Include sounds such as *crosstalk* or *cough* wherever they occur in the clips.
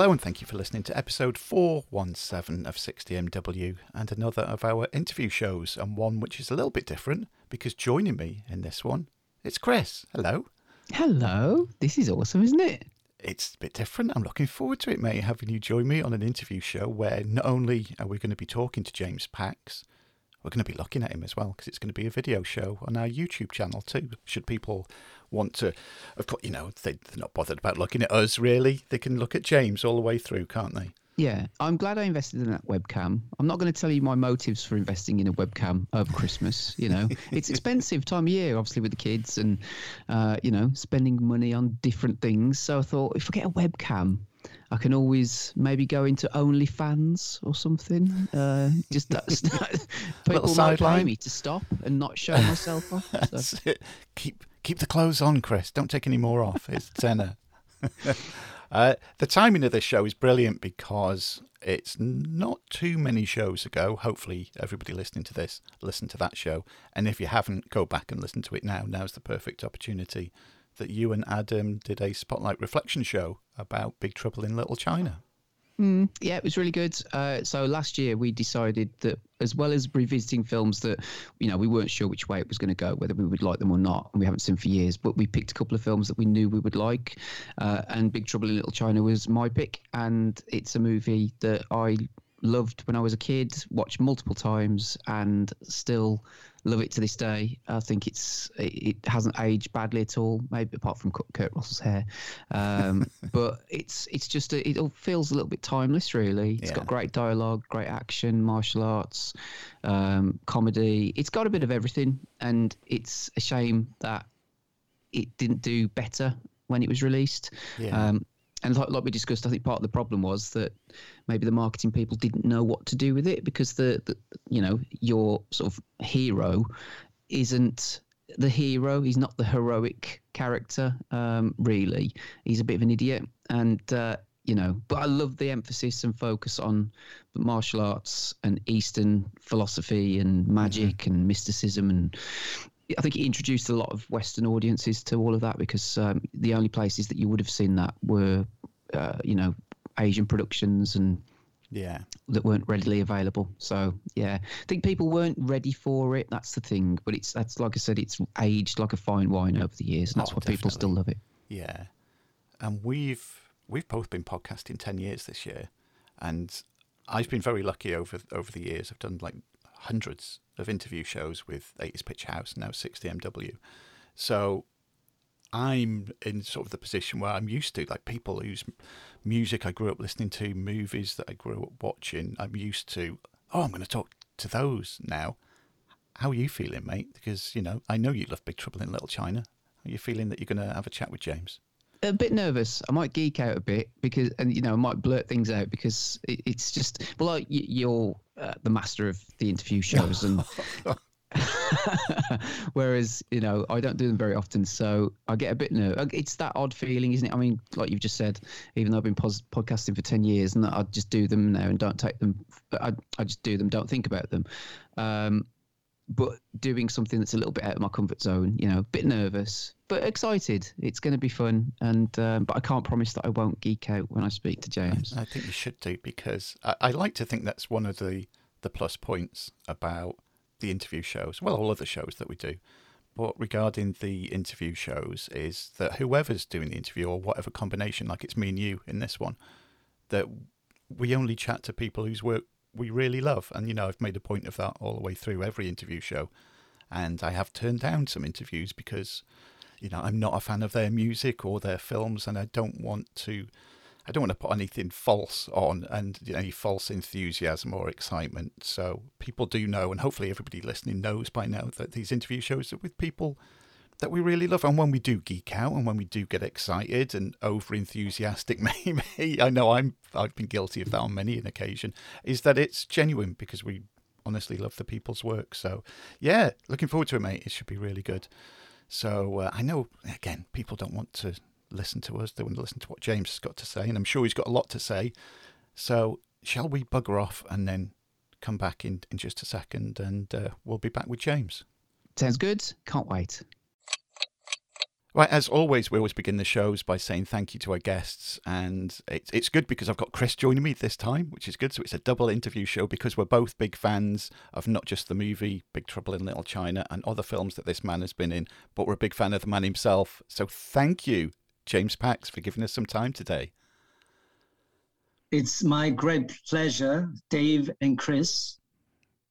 Hello, and thank you for listening to episode 417 of 60MW and another of our interview shows, and one which is a little bit different because joining me in this one, it's Chris. Hello. Hello. This is awesome, isn't it? It's a bit different. I'm looking forward to it, mate, having you join me on an interview show where not only are we going to be talking to James Pax, we're going to be looking at him as well because it's going to be a video show on our YouTube channel too. Should people want to, of course, you know, they, they're not bothered about looking at us really. They can look at James all the way through, can't they? Yeah, I'm glad I invested in that webcam. I'm not going to tell you my motives for investing in a webcam over Christmas. You know, *laughs* it's expensive time of year, obviously with the kids, and uh, you know, spending money on different things. So I thought, if I get a webcam, I can always maybe go into OnlyFans or something. Uh, just *laughs* people might pay me to stop and not show myself off. So. *laughs* Keep keep the clothes on, Chris. Don't take any more off. It's tenor. *laughs* Uh, the timing of this show is brilliant because it's not too many shows ago. Hopefully, everybody listening to this listened to that show. And if you haven't, go back and listen to it now. Now's the perfect opportunity that you and Adam did a spotlight reflection show about Big Trouble in Little China. Mm, yeah, it was really good. Uh, so last year we decided that as well as revisiting films that you know we weren't sure which way it was going to go, whether we would like them or not, and we haven't seen for years, but we picked a couple of films that we knew we would like, uh, and Big Trouble in Little China was my pick, and it's a movie that I loved when I was a kid, watched multiple times, and still love it to this day. I think it's it hasn't aged badly at all, maybe apart from Kurt Russell's hair. Um, *laughs* but it's it's just a, it all feels a little bit timeless, really. It's yeah. got great dialogue, great action, martial arts, um, comedy. It's got a bit of everything, and it's a shame that it didn't do better when it was released. Yeah. Um, and like, like, we discussed, I think part of the problem was that maybe the marketing people didn't know what to do with it because the, the you know your sort of hero isn't the hero. He's not the heroic character, um, really. He's a bit of an idiot, and uh, you know. But I love the emphasis and focus on martial arts and Eastern philosophy and magic mm-hmm. and mysticism and I think it introduced a lot of Western audiences to all of that because um, the only places that you would have seen that were, uh, you know, Asian productions and yeah that weren't readily available. So yeah, I think people weren't ready for it. That's the thing. But it's that's like I said, it's aged like a fine wine over the years, and that's oh, why definitely. people still love it. Yeah, and we've we've both been podcasting ten years this year, and I've been very lucky over over the years. I've done like hundreds of interview shows with 80s Pitch House, now 60MW. So I'm in sort of the position where I'm used to, like people whose music I grew up listening to, movies that I grew up watching, I'm used to, oh, I'm going to talk to those now. How are you feeling, mate? Because, you know, I know you love Big Trouble in Little China. Are you feeling that you're going to have a chat with James? A bit nervous. I might geek out a bit because, and you know, I might blurt things out because it, it's just well, like you're uh, the master of the interview shows, and *laughs* *laughs* whereas you know I don't do them very often, so I get a bit nervous. It's that odd feeling, isn't it? I mean, like you've just said, even though I've been pos- podcasting for ten years, and I just do them now and don't take them. I I just do them, don't think about them. Um, but doing something that's a little bit out of my comfort zone, you know, a bit nervous, but excited. It's going to be fun, and um, but I can't promise that I won't geek out when I speak to James. I, I think you should do because I, I, like to think that's one of the the plus points about the interview shows. Well, all other shows that we do, but regarding the interview shows is that whoever's doing the interview or whatever combination, like it's me and you in this one, that we only chat to people whose work we really love. And, you know, I've made a point of that all the way through every interview show. And I have turned down some interviews because, you know, I'm not a fan of their music or their films and I don't want to. I don't want to put anything false on and you know, any false enthusiasm or excitement. So people do know, and hopefully everybody listening knows by now that these interview shows are with people that we really love. And when we do geek out and when we do get excited and over enthusiastic, *laughs* maybe I know I'm I've been guilty of that on many an occasion, is that it's genuine because we honestly love the people's work. So yeah, looking forward to it, mate. It should be really good. So uh, I know again, people don't want to listen to us; they want to listen to what James has got to say, and I'm sure he's got a lot to say. So shall we bugger off and then come back in in just a second, and uh, we'll be back with James. Sounds good. Can't wait. Right, as always, we always begin the shows by saying thank you to our guests, and it's it's good because I've got Chris joining me this time, which is good. So it's a double interview show because we're both big fans of not just the movie Big Trouble in Little China and other films that this man has been in, but we're a big fan of the man himself. So thank you, James Pax, for giving us some time today. It's my great pleasure, Dave and Chris,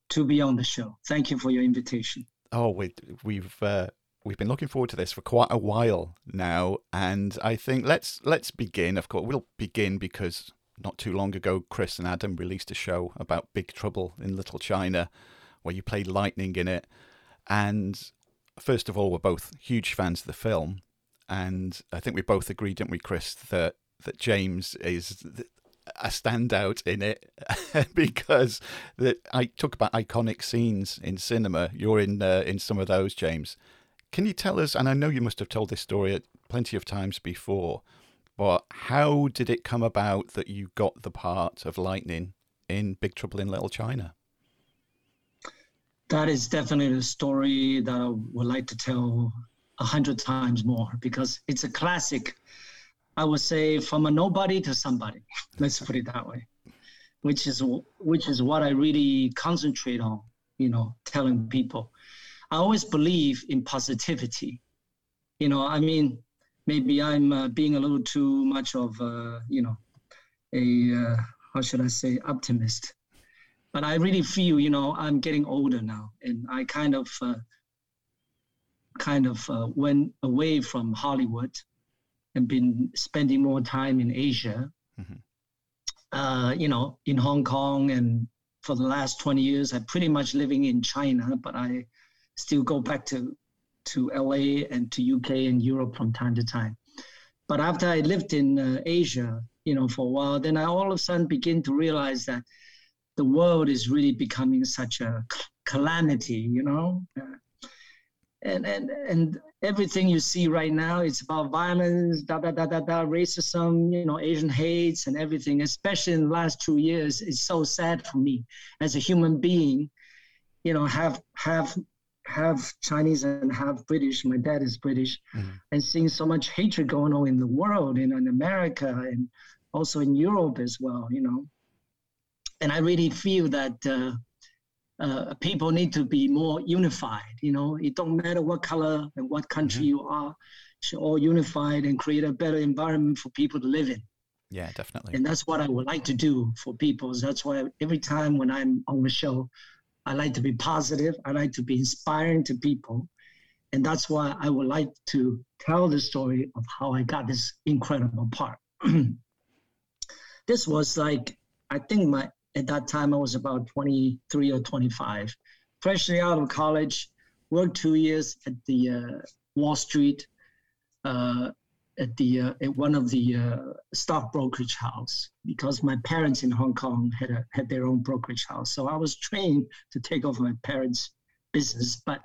to be on the show. Thank you for your invitation. Oh, we, we've uh, we've been looking forward to this for quite a while now, and I think let's let's begin. Of course, we'll begin because not too long ago, Chris and Adam released a show about Big Trouble in Little China, where you played Lightning in it. And first of all, we're both huge fans of the film, and I think we both agreed, didn't we, Chris, that that James is a standout in it *laughs* because that I talk about iconic scenes in cinema. You're in uh, in some of those, James. Can you tell us, and I know you must have told this story plenty of times before, but how did it come about that you got the part of Lightning in Big Trouble in Little China? That is definitely a story that I would like to tell a hundred times more because it's a classic. I would say from a nobody to somebody. *laughs* Let's put it that way, which is which is what I really concentrate on. You know, telling people I always believe in positivity. You know, I mean, maybe I'm uh, being a little too much of, uh, you know, a, uh, how should I say, optimist. But I really feel, you know, I'm getting older now and I kind of, uh, kind of uh, went away from Hollywood and been spending more time in Asia. Mm-hmm. Uh, you know, in Hong Kong and for the last 20 years, I'm pretty much living in China, but I still go back to to LA and to UK and Europe from time to time. But after I lived in uh, Asia, you know, for a while, then I all of a sudden begin to realize that the world is really becoming such a calamity, you know. Uh, and and and everything you see right now it's about violence, da da da da da, racism, you know, Asian hates and everything. Especially in the last two years, it's so sad for me as a human being. You know, have have half Chinese and half British. My dad is British, mm-hmm. and seeing so much hatred going on in the world, in, in America, and also in Europe as well. You know, and I really feel that uh, uh, people need to be more unified. You know, it don't matter what color and what country mm-hmm. you are, should all unified and create a better environment for people to live in. Yeah, definitely. And that's what I would like to do for people. That's why every time when I'm on the show, I like to be positive. I like to be inspiring to people. And that's why I would like to tell the story of how I got this incredible part. *clears throat* this was like, I think my at that time I was about 23 or 25. Freshly out of college, worked two years at the uh, Wall Street uh, at the uh, at one of the uh, stock brokerage house because my parents in Hong Kong had a, had their own brokerage house. So I was trained to take over my parents' business. But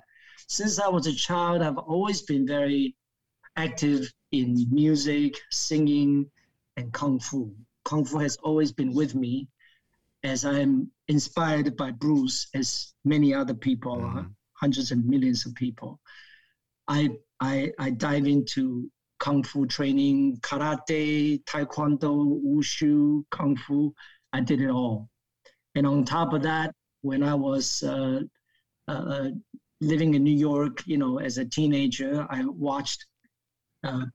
since I was a child, I've always been very active in music, singing, and kung fu. Kung fu has always been with me, as I'm inspired by Bruce, as many other people are, hundreds and millions of people. I I, I dive into kung fu training, karate, taekwondo, wushu, kung fu. I did it all. And on top of that, when I was uh, uh, living in New York, you know, as a teenager, I watched uh,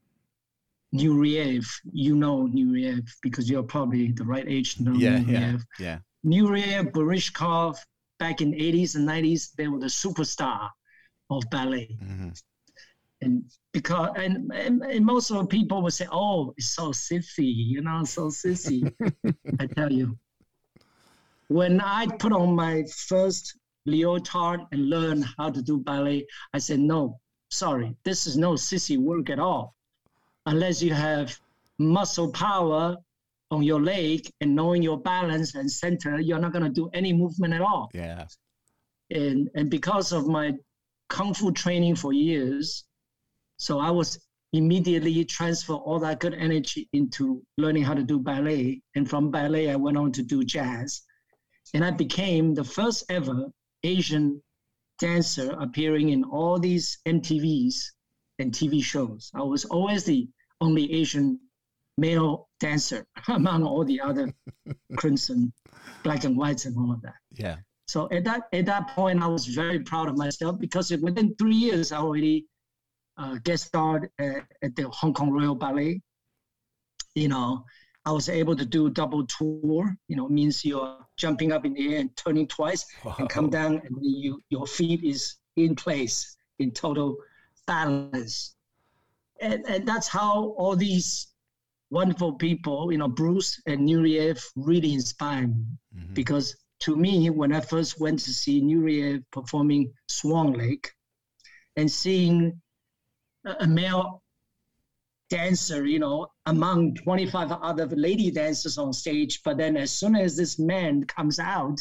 Nureyev. You know Nureyev because you're probably the right age to know yeah, Nureyev. Yeah, yeah. Nureyev, Baryshnikov, back in 80s and 90s, they were the superstar of ballet. Mm-hmm and because and, and, and most of the people would say, "Oh, it's so sissy," you know, so sissy. *laughs* I tell you, when I put on my first leotard and learn how to do ballet, I said, "No, sorry, this is no sissy work at all, unless you have muscle power." On your leg and knowing your balance and center, you're not going to do any movement at all. Yeah. And and because of my kung fu training for years, so I was immediately transfer all that good energy into learning how to do ballet. And from ballet, I went on to do jazz. And I became the first ever Asian dancer appearing in all these MTVs and TV shows. I was always the only Asian male dancer *laughs* among all the other *laughs* crimson, black and whites, and all of that. Yeah. So at that at that point, I was very proud of myself because within three years, I already uh, guest starred at, at the Hong Kong Royal Ballet. You know, I was able to do double tour. You know, means you're jumping up in the air and turning twice Wow. and come down, and you your feet is in place in total balance. And and that's how all these wonderful people, you know, Bruce and Nureyev really inspired me Mhm. because to me, when I first went to see Nureyev performing Swan Lake and seeing a, male dancer, you know, among 25 other lady dancers on stage, but then as soon as this man comes out,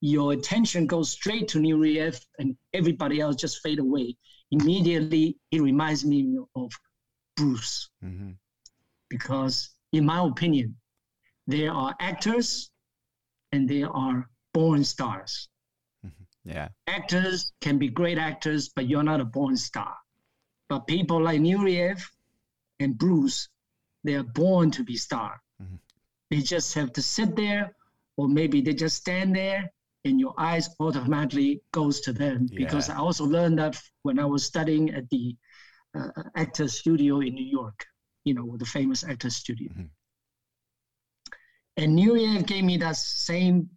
your attention goes straight to Nureyev and everybody else just fade away. Immediately, it reminds me of Bruce Mhm. because, in my opinion, there are actors and there are born stars. Yeah. Actors can be great actors, but you're not a born star. But people like Nureyev and Bruce, they are born to be star. Mhm. They just have to sit there, or maybe they just stand there, and your eyes automatically goes to them. Because I also learned that when I was studying at the uh, actor studio in New York, you know, the famous actor studio. Mhm. And Nureyev gave me that same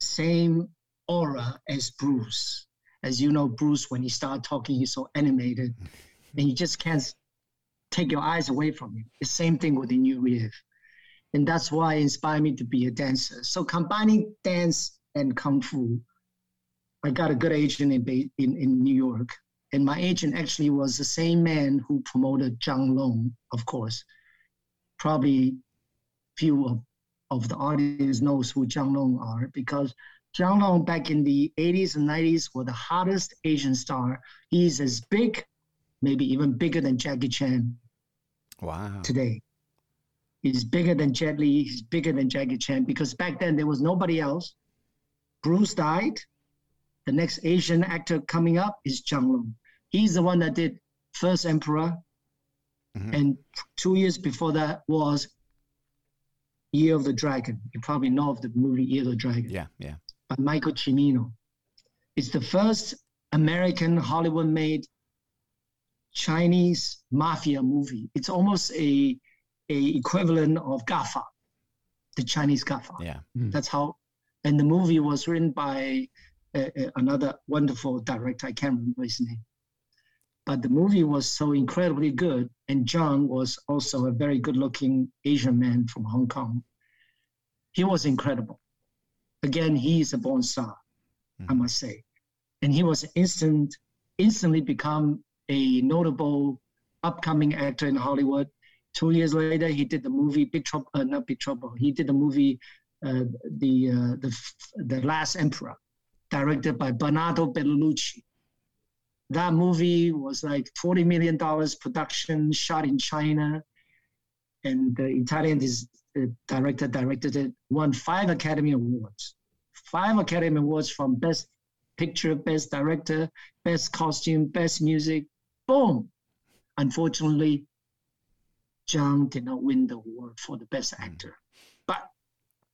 same aura as Bruce. As you know, Bruce, when he started talking, he's so animated, *laughs* and you just can't take your eyes away from him. The same thing with the new Nureyev. And that's why it inspired me to be a dancer. So combining dance and kung fu, I got a good agent in, in, in New York. And my agent actually was the same man who promoted John Lone, of course. Probably few of, of the audience knows who John Lone are because John Lone back in the 80s and 90s was the hottest Asian star. He's as big, maybe even bigger than Jackie Chan Wow. today. He's bigger than Jet Li. He's bigger than Jackie Chan because back then there was nobody else. Bruce died. The next Asian actor coming up is John Lone. He's the one that did First Emperor, Mhm. and two years before that was Year of the Dragon. You probably know of the movie Year of the Dragon Yeah. Yeah. by Michael Cimino. It's the first American Hollywood-made Chinese mafia movie. It's almost a, a equivalent of Godfather, the Chinese Godfather. Yeah. That's how. And the movie was written by uh, uh, another wonderful director. I can't remember his name. But the movie was so incredibly good, and John was also a very good-looking Asian man from Hong Kong. He was incredible. Again, he is a born star, I Mhm. must say, and he was instant, instantly become a notable upcoming actor in Hollywood. Two years later, he did the movie Big Trouble, uh, not Big Trouble. He did the movie uh, the uh, the the Last Emperor, directed by Bernardo Bertolucci. That movie was like forty million dollars production, shot in China, and the Italian dis- uh, director directed it. Won five Academy Awards, five Academy Awards from Best Picture, Best Director, Best Costume, Best Music. Boom! Unfortunately, John did not win the award for the Best Actor, but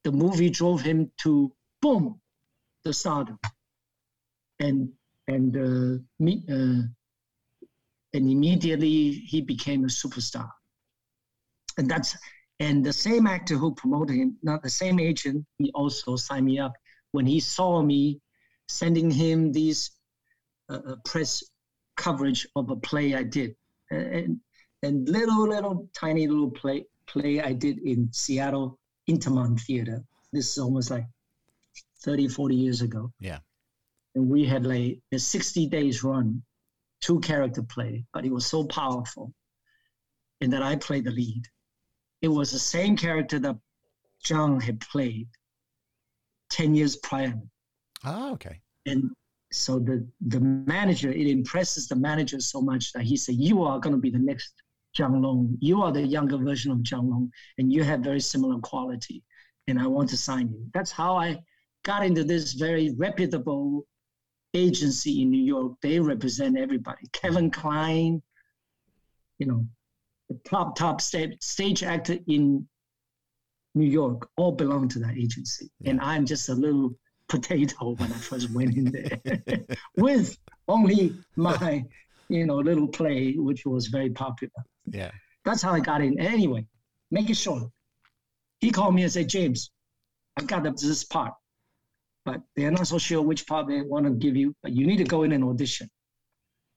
the movie drove him to boom, the stardom, and and uh, me, uh, and immediately he became a superstar. And that's and the same actor who promoted him, not the same agent, he also signed me up when he saw me sending him these uh, uh, press coverage of a play I did, and and little little tiny little play play I did in Seattle Intiman Theater. This is almost like 30, 40 years ago. Yeah. And we had like a 60 days run, two character play, but it was so powerful. And that I played the lead. It was the same character that John had played 10 years prior. Ah, okay. And so the, the manager, it impresses the manager so much that he said, You are going to be the next John Lone. You are the younger version of John Lone, and you have very similar quality. And I want to sign you. That's how I got into this very reputable agency in New York. They represent everybody. Kevin Kline, you know, the top top stage stage actor in New York all belong to that agency, yeah. and I'm just a little potato when I first went in there *laughs* with only my you know little play, which was very popular. Yeah, that's how I got in. Anyway, make it short. He called me and said, James, I got this part, but they're not so sure which part they want to give you, but you need to go in and audition.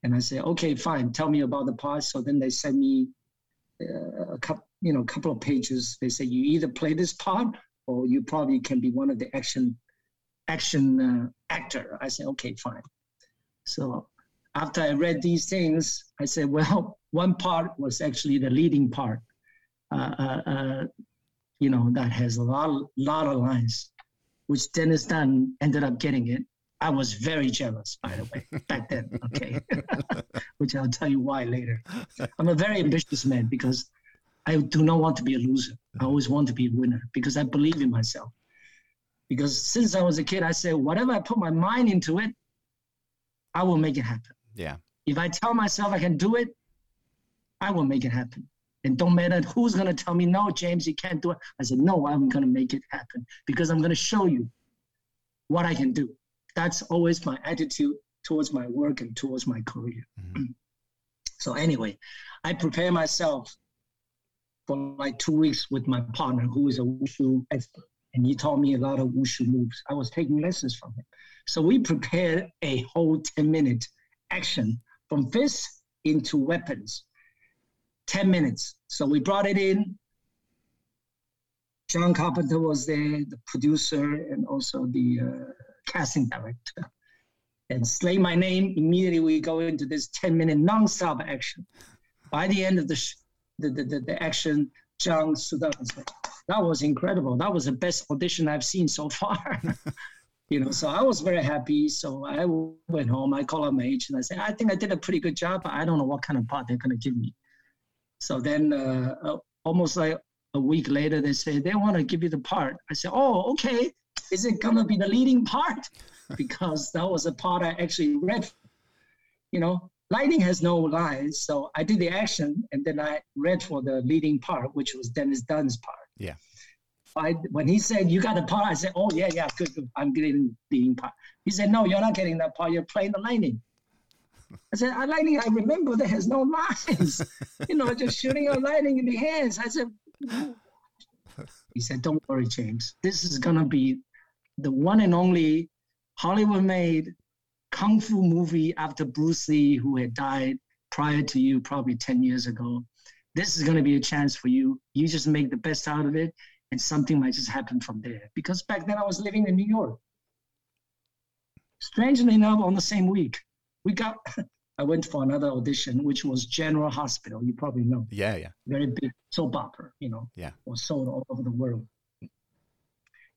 And I said, okay, fine. Tell me about the part. So then they sent me uh, a couple, you know, couple of pages. They say you either play this part or you probably can be one of the action action uh, actor. I said, okay, fine. So after I read these things, I said, well, *laughs* one part was actually the leading part. Uh, uh, you know, that has a lot, lot of lines, which Dennis Dun ended up getting it. I was very jealous, by the way, *laughs* back then. Okay, *laughs* which I'll tell you why later. I'm a very ambitious man because I do not want to be a loser. I always want to be a winner because I believe in myself. Because since I was a kid, I said whatever I put my mind into it, I will make it happen. Yeah. If I tell myself I can do it, I will make it happen. And don't matter who's going to tell me, no, James, you can't do it. I said, no, I'm going to make it happen because I'm going to show you what I can do. That's always my attitude towards my work and towards my career. Mm-hmm. *clears throat* so, anyway, I prepare myself for like two weeks with my partner, who is a wushu expert. And he taught me a lot of wushu moves. I was taking lessons from him. So, we prepared a whole 10 minute action from fists into weapons 10 minutes. So we brought it in. John Carpenter was there, the producer, and also the uh, casting director. And Slay My Name, immediately we go into this 10 minute non-stop action. By the end of the, sh- the, the, the, the, action, John stood up and said, that was incredible. That was the best audition I've seen so far. *laughs* you know, so I was very happy. So I went home, I called up my agent, I said, I think I did a pretty good job, but I don't know what kind of part they're going to give me. So then uh, uh, almost like a week later, they say they want to give you the part. I said, oh, okay. Is it going to be the leading part? *laughs* because that was a part I actually read. You know, Lightning has no lines. So I did the action and then I read for the leading part, which was Dennis Dun's part. Yeah. I, when he said, you got the part, I said, oh, yeah, yeah, good, good. I'm getting the part. He said, no, you're not getting that part. You're playing the lightning. I said, I lightning, I remember there has no lines. *laughs* you know, just shooting a lightning in the hands. I said, he said, Don't worry, James. This is gonna be the one and only Hollywood made kung fu movie after Bruce Lee, who had died prior to you, probably 10 years ago. This is gonna be a chance for you. You just make the best out of it, and something might just happen from there. Because back then I was living in New York. Strangely enough, on the same week, we got *laughs* I went for another audition, which was General Hospital. You probably know. Yeah, yeah. Very big soap opera, you know. Yeah. Was sold all over the world.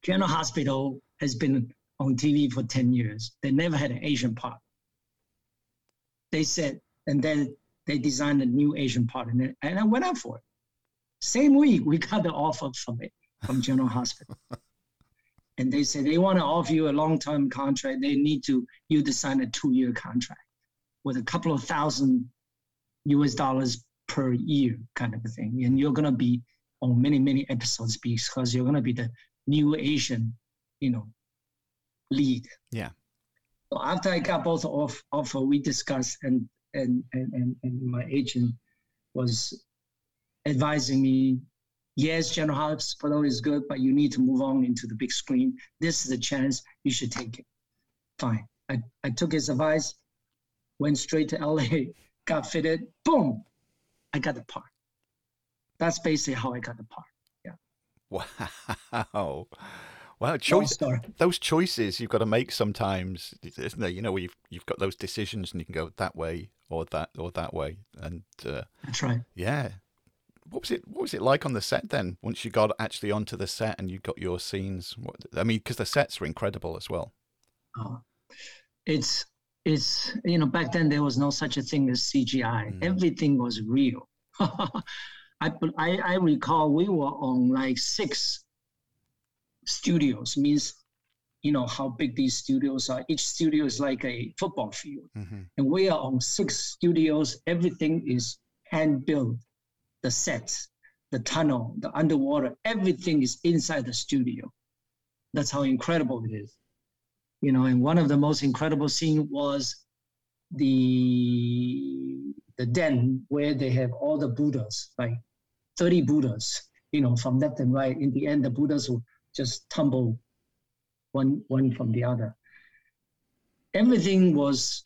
General Hospital has been on TV for 10 years. They never had an Asian part. They said, and then they designed a new Asian part in it, and I went out for it. Same week, we got the offer from it, from General Hospital. *laughs* and they said they want to offer you a long-term contract. They need to you to sign a two-year contract with a couple of thousand US dollars per year, kind of a thing. And you're gonna be on many many episodes because you're gonna be the new Asian, you know, lead. Yeah. So after I got both off offer, we discussed and and and and, and my agent was advising me yes, General Hospital is good, but you need to move on into the big screen. This is a chance. You should take it. Fine. I, I took his advice, went straight to LA, *laughs* got fitted, boom, I got the part. That's basically how I got the part. Yeah. Wow. Well, choice, those choices you've got to make sometimes, isn't there? You know, you've you've got those decisions, and you can go that way or that or that way, and uh, that's right. Yeah, what was it? What was it like on the set then? Once you got actually onto the set and you got your scenes, what, I mean, because the sets were incredible as well. Oh, it's it's you know back then there was no such a thing as CGI. Mm. Everything was real. *laughs* I, I I recall we were on like six studios. Means you know how big these studios are. Each studio is like a football field, mm-hmm. and we are on six studios. Everything is hand built. The sets, the tunnel, the underwater, everything is inside the studio. That's how incredible it is. You know, and one of the most incredible scene was the the den where they have all the Buddhas, like 30 Buddhas, you know, from left and right. In the end, the Buddhas will just tumble one one from the other. Everything was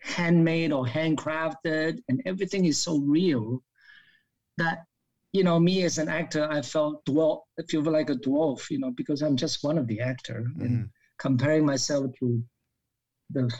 handmade or handcrafted, and everything is so real that you know me as an actor, I felt dwarf, I feel like a dwarf, you know, because I'm just one of the actor, mm-hmm. and comparing myself to the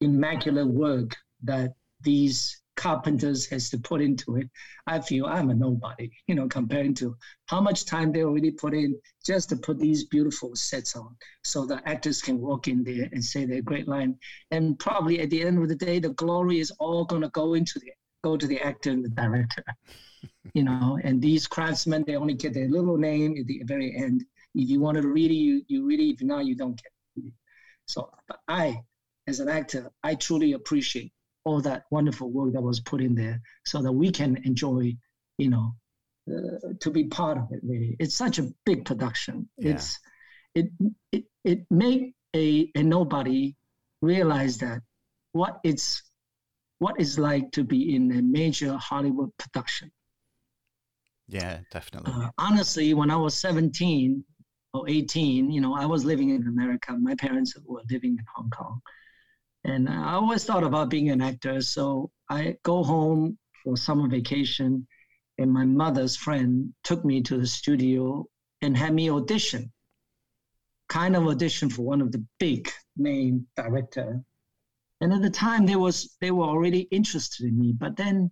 immaculate work that these carpenters has to put into it, I feel I'm a nobody, *laughs* you know, comparing to how much time they already put in just to put these beautiful sets on so the actors can walk in there and say their great line. And probably at the end of the day, the glory is all gonna go into the go to the actor and the director. *laughs* you know, and these craftsmen, they only get their little name at the very end. If you wanted to really, you, you really, if not, you don't get it. So I, as an actor, I truly appreciate all that wonderful work that was put in there so that we can enjoy, you know, uh, to be part of it really. It's such a big production. Yeah. It's it it it made a, a nobody realize that what it's what it's like to be in a major Hollywood production. Yeah, definitely. Uh, honestly, when I was 17 or 18, you know, I was living in America. My parents were living in Hong Kong. And I always thought about being an actor. So I go home for summer vacation, and my mother's friend took me to the studio and had me audition, kind of audition for one of the big name director. And at the time, they was they were already interested in me. But then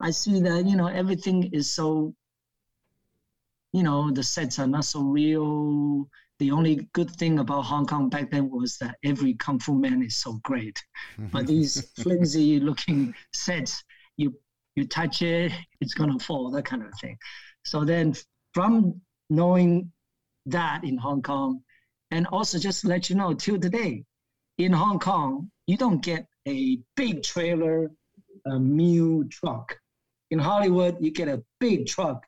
I see that you know everything is so, you know, the sets are not so real the only good thing about Hong Kong back then was that every kung fu man is so great. *laughs* but these flimsy looking sets, you you touch it, it's gonna fall, that kind of thing. So then from knowing that in Hong Kong, and also just let you know, till today, in Hong Kong, you don't get a big trailer, a mule truck. In Hollywood, you get a big truck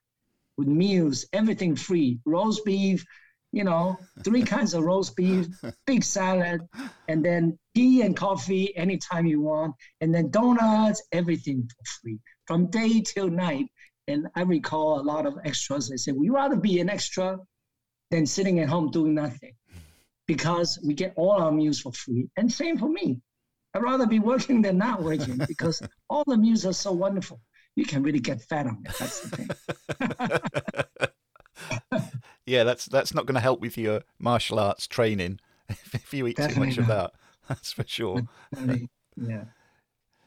with meals, everything free, roast beef, you know, three kinds of roast beef, *laughs* big salad, and then tea and coffee anytime you want, and then donuts, everything for free from day till night. And I recall a lot of extras. They say, we rather be an extra than sitting at home doing nothing because we get all our meals for free. And same for me. I'd rather be working than not working *laughs* because all the meals are so wonderful. You can really get fat on it. That's the thing. *laughs* yeah, that's that's not going to help with your martial arts training *laughs* if you eat Definitely too much not. of that. *laughs* That's for sure. yeah.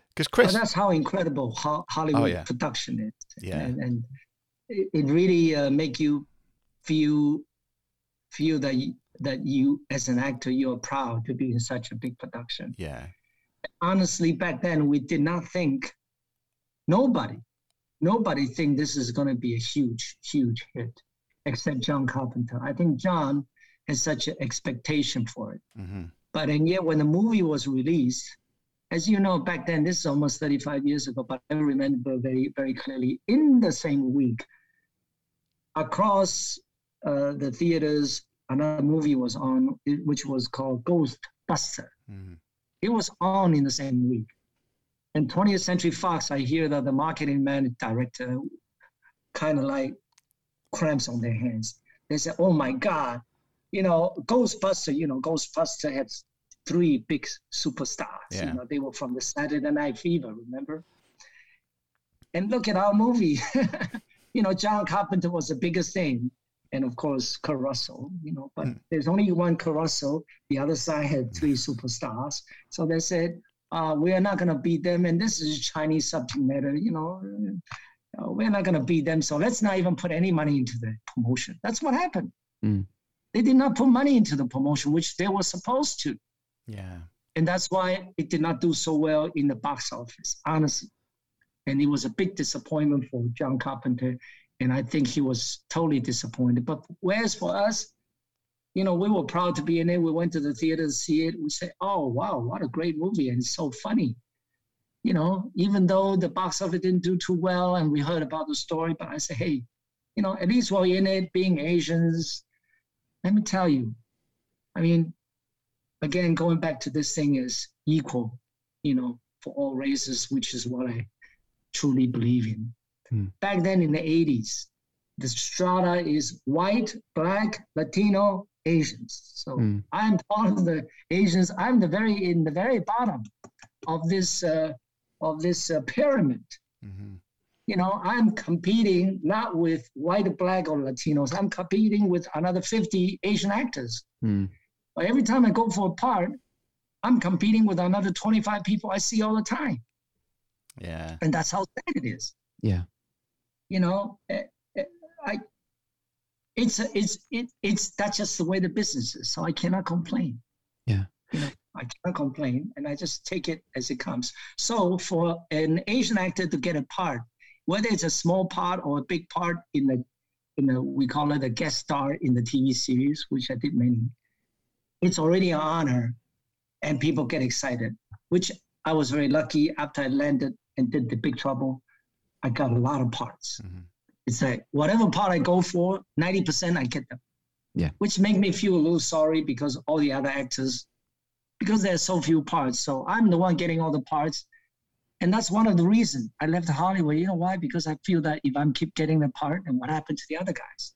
Because Chris, that's how incredible Hollywood oh, yeah. production is. Yeah, and, and it, it, really uh, make you feel feel that you, that you as an actor you're proud to be in such a big production. Yeah. Honestly, back then we did not think nobody nobody think this is going to be a huge huge hit except John Carpenter. I think John has such an expectation for it. Mm-hmm. But and yet when the movie was released, as you know, back then, this is almost 35 years ago, but I remember very, very clearly in the same week, across uh, the theaters, another movie was on, which was called Ghostbuster. Mm-hmm. It was on in the same week. And 20th Century Fox, I hear that the marketing man director kind of like cramps on their hands. They said, "Oh my God, you know, Ghostbuster. You know, Ghostbuster had three big superstars. Yeah. You know, they were from the Saturday Night Fever. Remember? And look at our movie. *laughs* you know, John Carpenter was the biggest thing, and of course Kurt Russell. You know, but mm. there's only one Kurt Russell. The other side had three superstars. So they said, uh, we are not going to beat them. And this is Chinese subject matter, you know uh, we're not going to beat them, so let's not even put any money into the promotion. That's what happened. Mm. They did not put money into the promotion, which they were supposed to. Yeah. And that's why it did not do so well in the box office, honestly. And it was a big disappointment for John Carpenter. And I think he was totally disappointed. But whereas for us, you know, we were proud to be in it. We went to the theater to see it. We said, oh, wow, what a great movie. And it's so funny. You know, even though the box office didn't do too well and we heard about the story, but I said, hey, you know, at least while in it, being Asians, let me tell you, I mean, again, going back to this thing is equal, you know, for all races, which is what I truly believe in. Hmm. Back then in the 80s, the strata is white, black, Latino, Asians. So hmm. I'm part of the Asians. I'm the very in the very bottom of this uh, of this uh, pyramid. Mm-hmm. You know, I'm competing not with white, black, or Latinos. I'm competing with another 50 Asian actors. Mm. But every time I go for a part, I'm competing with another 25 people I see all the time. Yeah. And that's how sad it is. Yeah. You know, eh, eh, I, it's, it's, it, it's, that's just the way the business is. So I cannot complain. Yeah. You know, I cannot complain and I just take it as it comes. So for an Asian actor to get a part, whether it's a small part or a big part in the, in the, we call it a guest star in the TV series, which I did many, it's already an honor and people get excited, which I was very lucky after I landed and did the big trouble. I got a lot of parts. Mm-hmm. It's like whatever part I go for, 90% I get them. Yeah. Which make me feel a little sorry because all the other actors, because there's so few parts. So I'm the one getting all the parts. And that's one of the reasons I left Hollywood. You know why? Because I feel that if I'm keep getting the part, then what happened to the other guys?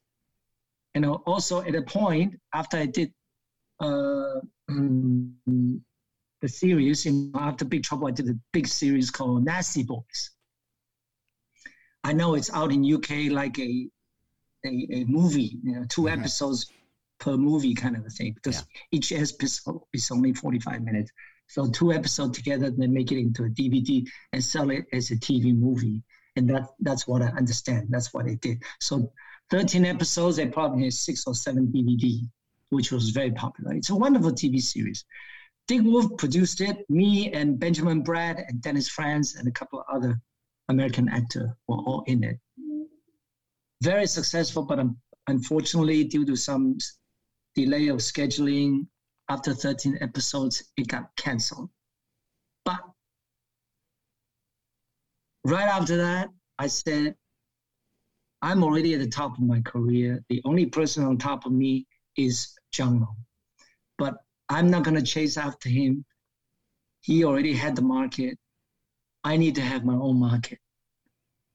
You know, also at a point after I did uh, um, *clears throat* the series. In, after Big Trouble, I did a big series called Nasty Boys. I know it's out in UK like a a, a movie, you know, 2 mm-hmm. episodes per movie kind of a thing because yeah. each episode is only 45 minutes. So two episodes together, then make it into a DVD and sell it as a TV movie. And that that's what I understand. That's what they did. So 13 episodes, they probably had six or seven DVD which was very popular. It's a wonderful TV series. Dick Wolf produced it. Me and Benjamin Bratt and Dennis Franz and a couple of other American actors were all in it. Very successful, but unfortunately, due to some delay of scheduling, after 13 episodes, it got canceled. But right after that, I said, I'm already at the top of my career. The only person on top of me is John Lone. But I'm not going to chase after him. He already had the market. I need to have my own market.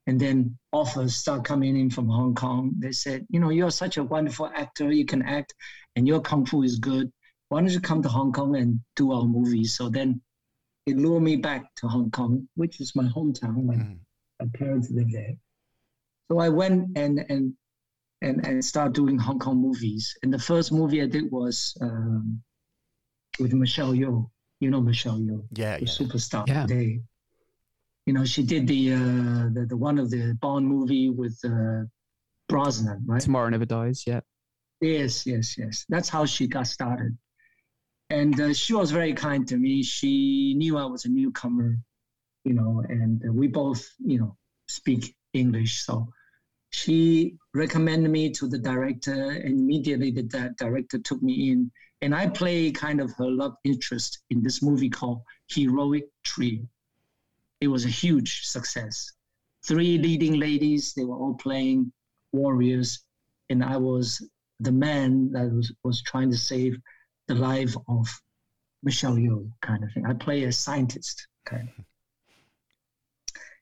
And then offers start coming in from Hong Kong. They said, you know, you're such a wonderful actor. You can act, and your kung fu is good. Why don't you come to Hong Kong and do our movies? So then it lured me back to Hong Kong, which is my hometown. My, mm. my parents live there. So I went and and and and start doing Hong Kong movies. And the first movie I did was um, with Michelle Yeoh. You know Michelle Yeoh, yeah, the yeah. superstar yeah. today. You know, she did the, uh, the the one of the Bond movie with uh, Brosnan, right? Tomorrow Never Dies. Yeah. Yes, yes, yes. That's how she got started. And uh, she was very kind to me. She knew I was a newcomer, you know, and we both, you know, speak English. So she recommended me to the director, and immediately the director took me in. And I play kind of her love interest in this movie called Heroic Trio. It was a huge success. Three leading ladies, they were all playing warriors, and I was the man that was, was trying to save the life of Michelle Yeoh, kind of thing. I play a scientist, kind of. *laughs*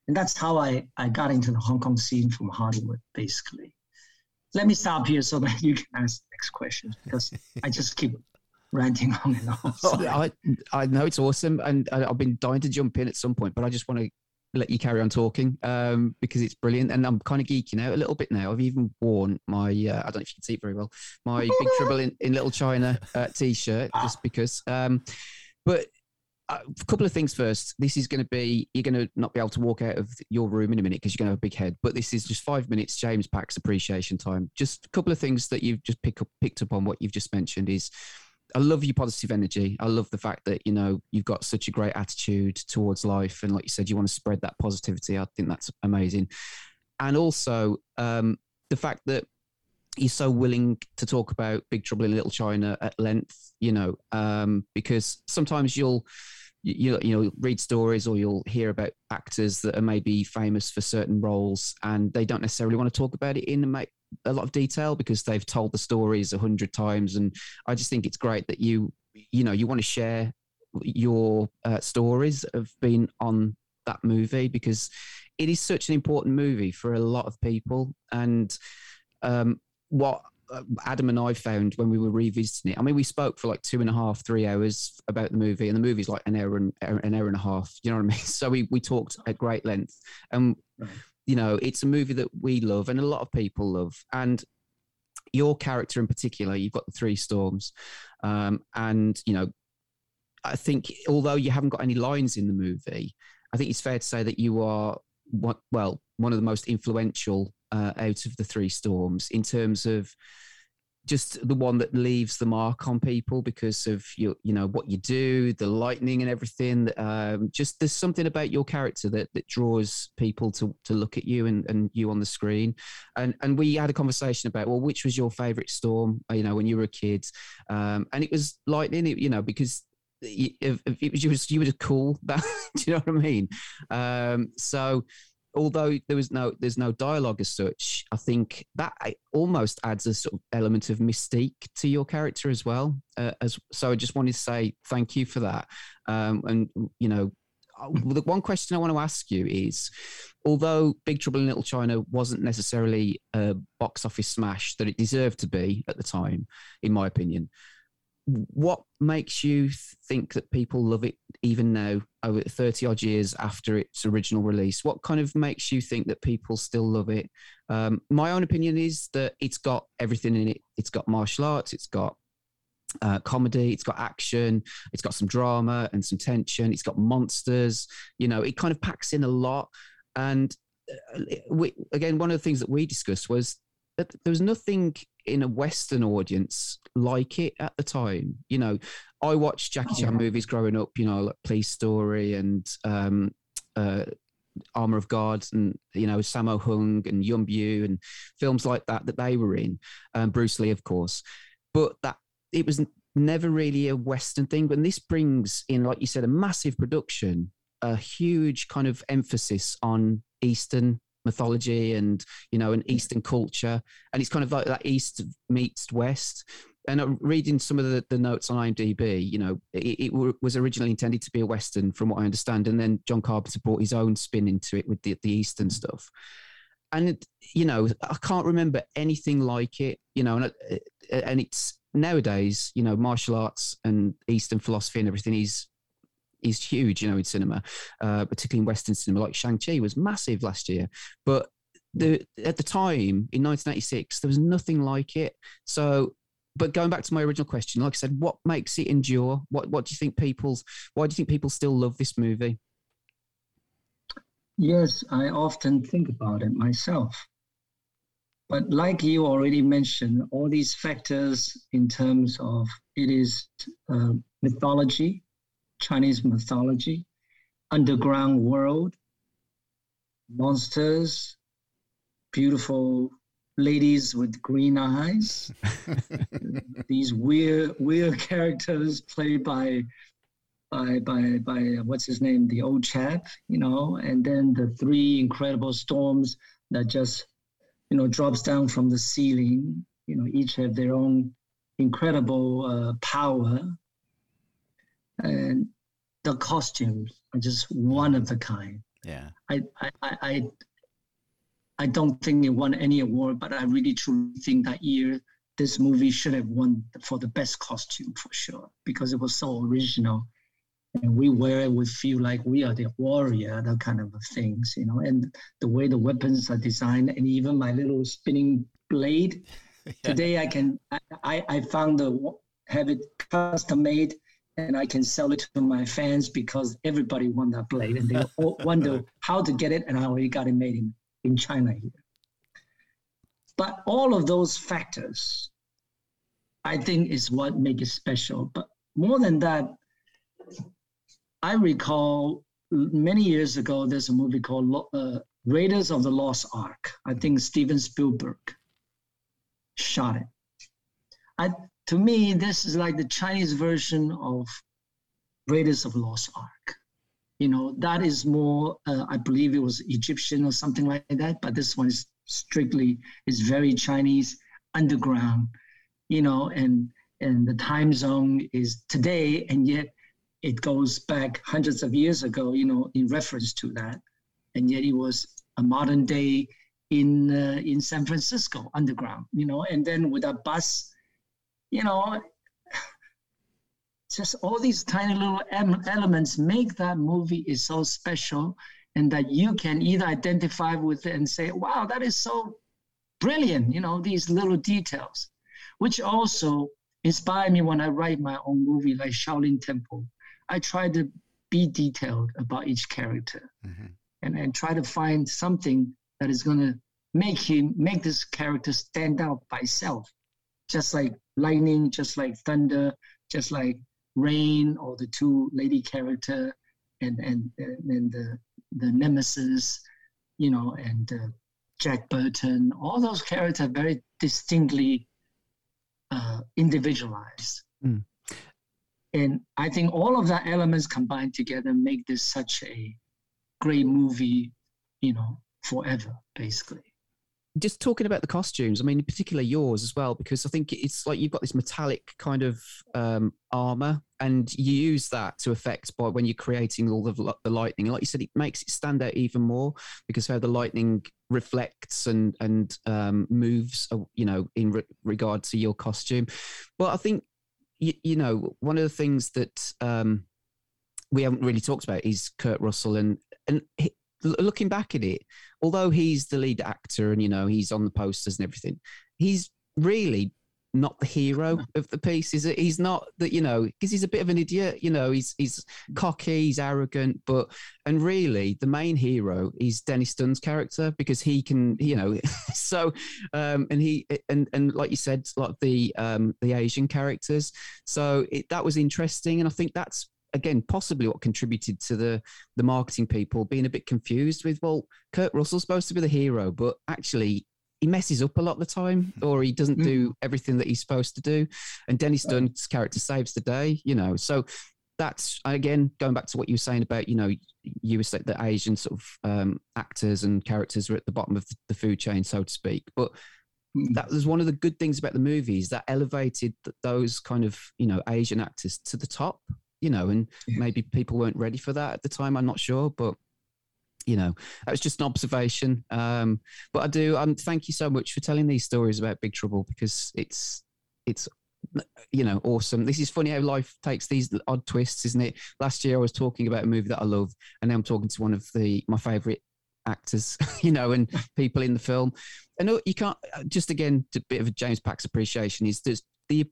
And that's how I, I got into the Hong Kong scene from Hollywood, basically. Let me stop here so that you can ask the next question because *laughs* I just keep ranting on and on. Oh, I, I know it's awesome. And I, have been dying to jump in at some point, but I just want to let you carry on talking um, because it's brilliant. And I'm kind of geeking out a little bit now. I've even worn my, uh, I don't know if you can see it very well, my *laughs* Big Trouble in, in Little China uh, t shirt just because. Um, but a couple of things first. This is going to be, you're going to not be able to walk out of your room in a minute because you're going to have a big head, but this is just five minutes, James Pax appreciation time. Just a couple of things that you've just pick up, picked up on what you've just mentioned is I love your positive energy. I love the fact that, you know, you've got such a great attitude towards life. And like you said, you want to spread that positivity. I think that's amazing. And also um, the fact that you're so willing to talk about Big Trouble in Little China at length, you know, um, because sometimes you'll, you you know read stories or you'll hear about actors that are maybe famous for certain roles and they don't necessarily want to talk about it in a lot of detail because they've told the stories a hundred times and i just think it's great that you you know you want to share your uh, stories of being on that movie because it is such an important movie for a lot of people and um, what uh, Adam and I found when we were revisiting it. I mean, we spoke for like two and a half, three hours about the movie, and the movie's like an hour and an hour and a half. You know what I mean? *laughs* So we we talked at great length, and you know, it's a movie that we love and a lot of people love, and your character in particular, you've got the three storms, um, and you know, I think although you haven't got any lines in the movie, I think it's fair to say that you are well one of the most influential uh, out of the three storms in terms of just the one that leaves the mark on people because of your you know what you do the lightning and everything um, just there's something about your character that that draws people to to look at you and, and you on the screen. And and we had a conversation about well which was your favorite storm you know when you were a kid? Um, and it was lightning you know because it was you was you were cool *laughs* do you know what i mean? Um, so although there was no there's no dialogue as such i think that almost adds a sort of element of mystique to your character as well uh, as so i just wanted to say thank you for that. Um, and you know the one question i want to ask you is although big trouble in little china wasn't necessarily a box office smash that it deserved to be at the time in my opinion what makes you think that people love it even now over 30 odd years after its original release? What kind of makes you think that people still love it? Um, my own opinion is that it's got everything in it. It's got martial arts it's got uh, comedy it's got action it's got some drama and some tension it's got monsters you know it kind of packs in a lot. And uh, we, again one of the things that we discussed was there was nothing in a Western audience like it at the time. You know, I watched Jackie Chan movies growing up. You know, like Police Story and um, uh, Armor of God, and you know Sammo Hung and Yuen Biao and films like that that they were in. Um, Bruce Lee, of course, but that it was never really a Western thing. But this brings in, like you said, a massive production, a huge kind of emphasis on Eastern mythology and you know an eastern culture. And it's kind of like that east meets west. And reading some of the, the notes on imdb you know it, it, was originally intended to be a western from what i understand. And then john carpenter brought his own spin into it with the, the eastern stuff. And you know i can't remember anything like it you know and, uh, and it's nowadays you know martial arts and eastern philosophy and everything is is huge, you know, in cinema, uh, particularly in Western cinema. Like Shang Chi was massive last year, but the at the time in 1996 there was nothing like it. So, but going back to my original question, like I said, what makes it endure? What what do you think people's? Why do you think people still love this movie? Yes, I often think about it myself. But like you already mentioned, all these factors in terms of it is uh, mythology, Chinese mythology, underground world, monsters, beautiful ladies with green eyes, *laughs* these weird weird characters played by by by by what's his name, the old chap, you know, and then the three incredible storms that just you know drops down from the ceiling. You know, each have their own incredible uh, power and the costumes are just one of the kind. Yeah. I I I I don't think it won any award, but I really truly think that year this movie should have won for the best costume for sure because it was so original. And we wear it, we feel like we are the warrior, that kind of things, you know. And the way the weapons are designed, and even my little spinning blade. *laughs* yeah. Today, I can I I found the have it custom made and I can sell it to my fans because everybody want that blade and they all *laughs* wonder how to get it, and I already got it made in, in China here. But all of those factors, I think, is what make it special. But more than that, I recall many years ago, there's a movie called uh, Raiders of the Lost Ark. I think Steven Spielberg shot it. I to me, this is like the Chinese version of Raiders of Lost Ark. You know, that is more, uh, I believe it was Egyptian or something like that, but this one is strictly, is very Chinese, underground, you know, and and the time zone is today, and yet it goes back hundreds of years ago, you know, in reference to that, and yet it was a modern day in uh, in San Francisco underground, you know, and then with a bus, you know, *laughs* just all these tiny little elements make that movie is so special and that you can either identify with it and say wow that is so brilliant you know these little details which also inspire me when i write my own movie like shaolin temple i try to be detailed about each character mm-hmm. and, and try to find something that is going to make him make this character stand out by itself just like lightning just like thunder just like Rain or the two lady character and and and the the nemesis, you know, and uh, Jack Burton, all those characters are very distinctly uh, individualized. Mm. And I think all of that elements combined together make this such a great movie, you know, forever, basically just talking about the costumes, I mean, in particular yours as well, because I think it's like you've got this metallic kind of um, armor, and you use that to affect by when you're creating all the, the lightning. Like you said, it makes it stand out even more because how the lightning reflects and and um, moves, uh, you know, in re- regard to your costume. But I think you, you know one of the things that um, we haven't really talked about is Kurt Russell and and looking back at it, although he's the lead actor and you know he's on the posters and everything, he's really not the hero of the piece. Is it? He's not that you know because he's a bit of an idiot. You know, he's he's cocky, he's arrogant, but and really the main hero is Dennis Dun's character because he can you know *laughs* so um and he and and like you said like the um the Asian characters. So it, that was interesting, and I think that's again possibly what contributed to the the marketing people being a bit confused with well kurt russell's supposed to be the hero but actually he messes up a lot of the time *laughs* or he doesn't mm. do everything that he's supposed to do. And dennis dun's character saves the day you know. So that's again going back to what you were saying about you know you were saying that asian sort of um, actors and characters are at the bottom of the food chain so to speak. But hmm. that was one of the good things about the movies that elevated those kind of you know asian actors to the top you know, and yeah. maybe people weren't ready for that at the time. I'm not sure, but you know, that was just an observation. Um, but I do, um, thank you so much for telling these stories about Big Trouble because it's, it's, you know, awesome. This is funny how life takes these odd twists, isn't it? Last year I was talking about a movie that I love, and now I'm talking to one of the my favorite actors, *laughs* you know, and *laughs* people in the film. And you can't just again, a bit of a James Pax appreciation is there's the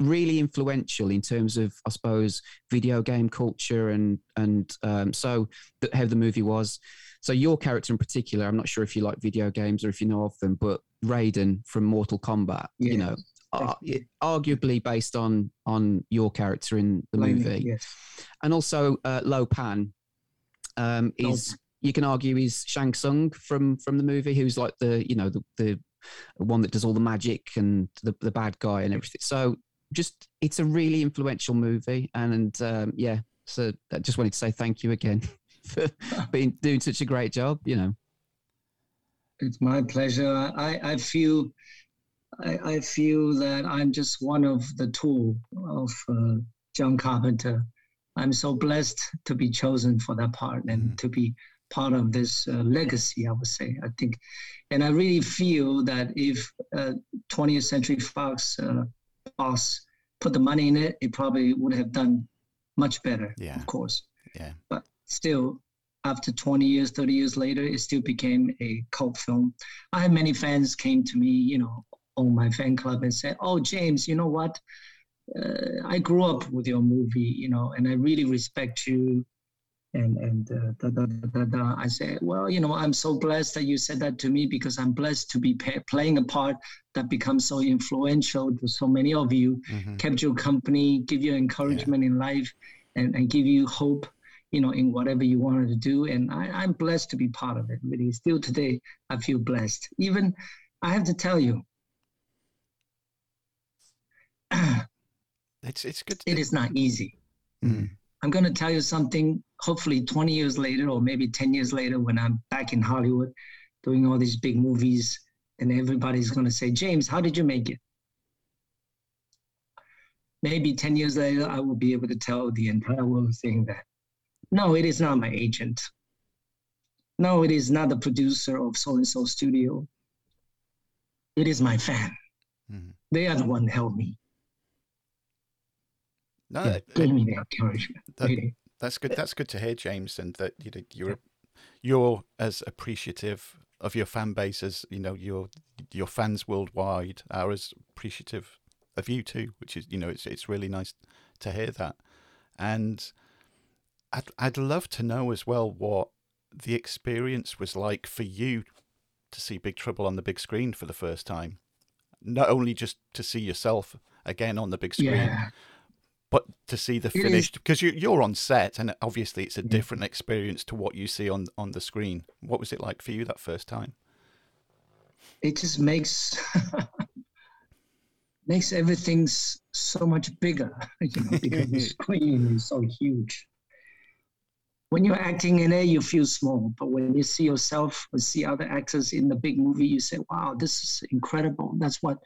really influential in terms of, I suppose, video game culture and and um, so how the movie was. So your character in particular, I'm not sure if you like video games or if you know of them, but Raiden from Mortal Kombat, yeah. you know, uh, arguably based on on your character in the movie, yes. and also uh, Lo Pan um, is. You can argue is Shang Tsung from from the movie, who's like the you know the, the one that does all the magic and the, the bad guy and everything. So just it's a really influential movie, and um, yeah, so I just wanted to say thank you again *laughs* for *laughs* being doing such a great job. You know, it's my pleasure. I I feel. I, I feel that I'm just one of the tool of uh, John Carpenter. I'm so blessed to be chosen for that part and mm to be part of this uh, legacy, I would say. I think, and I really feel that if uh, 20th Century Fox uh, boss put the money in it, it probably would have done much better, yeah. of course. Yeah. But still, after 20 years, 30 years later, it still became a cult film. I had many fans came to me, you know, on my fan club and said, "Oh, James, you know what? Uh, I grew up with your movie, you know, and I really respect you and and uh, da, da, da, da, I said, well, you know, I'm so blessed that you said that to me because I'm blessed to be pay, playing a part that becomes so influential to so many of you, mm-hmm. kept your company, give you encouragement yeah. in life, and, and give you hope, you know, in whatever you wanted to do. And I, I'm blessed to be part of it. Really, still today, I feel blessed. Even I have to tell you, it's it's good. To- It is not easy Mm. I'm going to tell you something, hopefully 20 years later, or maybe 10 years later, when I'm back in Hollywood doing all these big movies, and everybody's going to say, James, how did you make it? Maybe 10 years later, I will be able to tell the entire world saying that, no, it is not my agent. No, it is not the producer of so and so studio. It is my fan. Mm-hmm. They are the one who helped me. No, yeah, the encouragement. That, that's good. That's good to hear, James, and that you know, you're you're as appreciative of your fan base as you know your your fans worldwide are as appreciative of you too, which is you know it's it's really nice to hear that, and I'd I'd love to know as well what the experience was like for you to see Big Trouble on the big screen for the first time, not only just to see yourself again on the big screen, yeah but to see the finished because you, you're on set and obviously it's a mm. different experience to what you see on on the screen. What was it like for you that first time? It just makes *laughs* makes everything so much bigger *laughs* you know because the *laughs* screen is so huge. When you're acting in it you feel small but when you see yourself or see other actors in the big movie you say wow this is incredible. That's what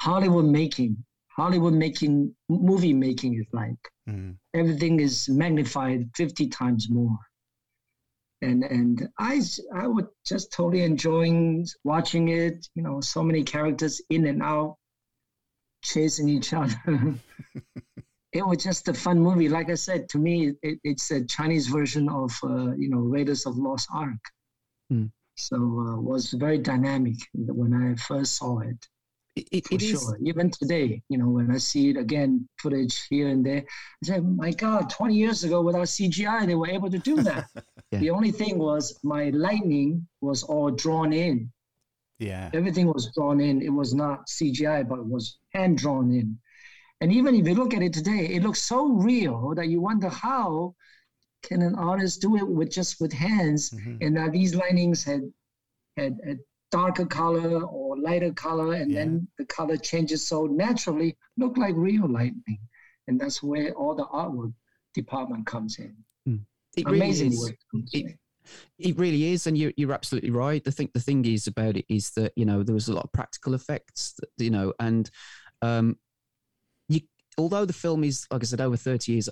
hollywood making Hollywood making movie making is like. Mm. Everything is magnified 50 times more. And and I I would just totally enjoying watching it, you know, so many characters in and out chasing each other. *laughs* it was just a fun movie. Like I said, to me, it, it's a Chinese version of uh, you know Raiders of Lost Ark. Mm. So uh, was very dynamic when I first saw it. It, sure. Even today, you know, when I see it again, footage here and there, I say, my God, 20 years ago without CGI, they were able to do that. *laughs* yeah. The only thing was my lightning was all drawn in. Yeah. Everything was drawn in. It was not CGI, but it was hand drawn in. And even if you look at it today, it looks so real that you wonder how can an artist do it with just with hands? Mm-hmm. And that these linings had, had had darker color or lighter color, and yeah. then the color changes so naturally, look like real lightning. And that's where all the artwork department comes in. Mm. It Amazing really work. It, it really is, and you're you're absolutely right. I think the thing is about it is that you know there was a lot of practical effects, that, you know, and um, you although the film is like I said over thirty years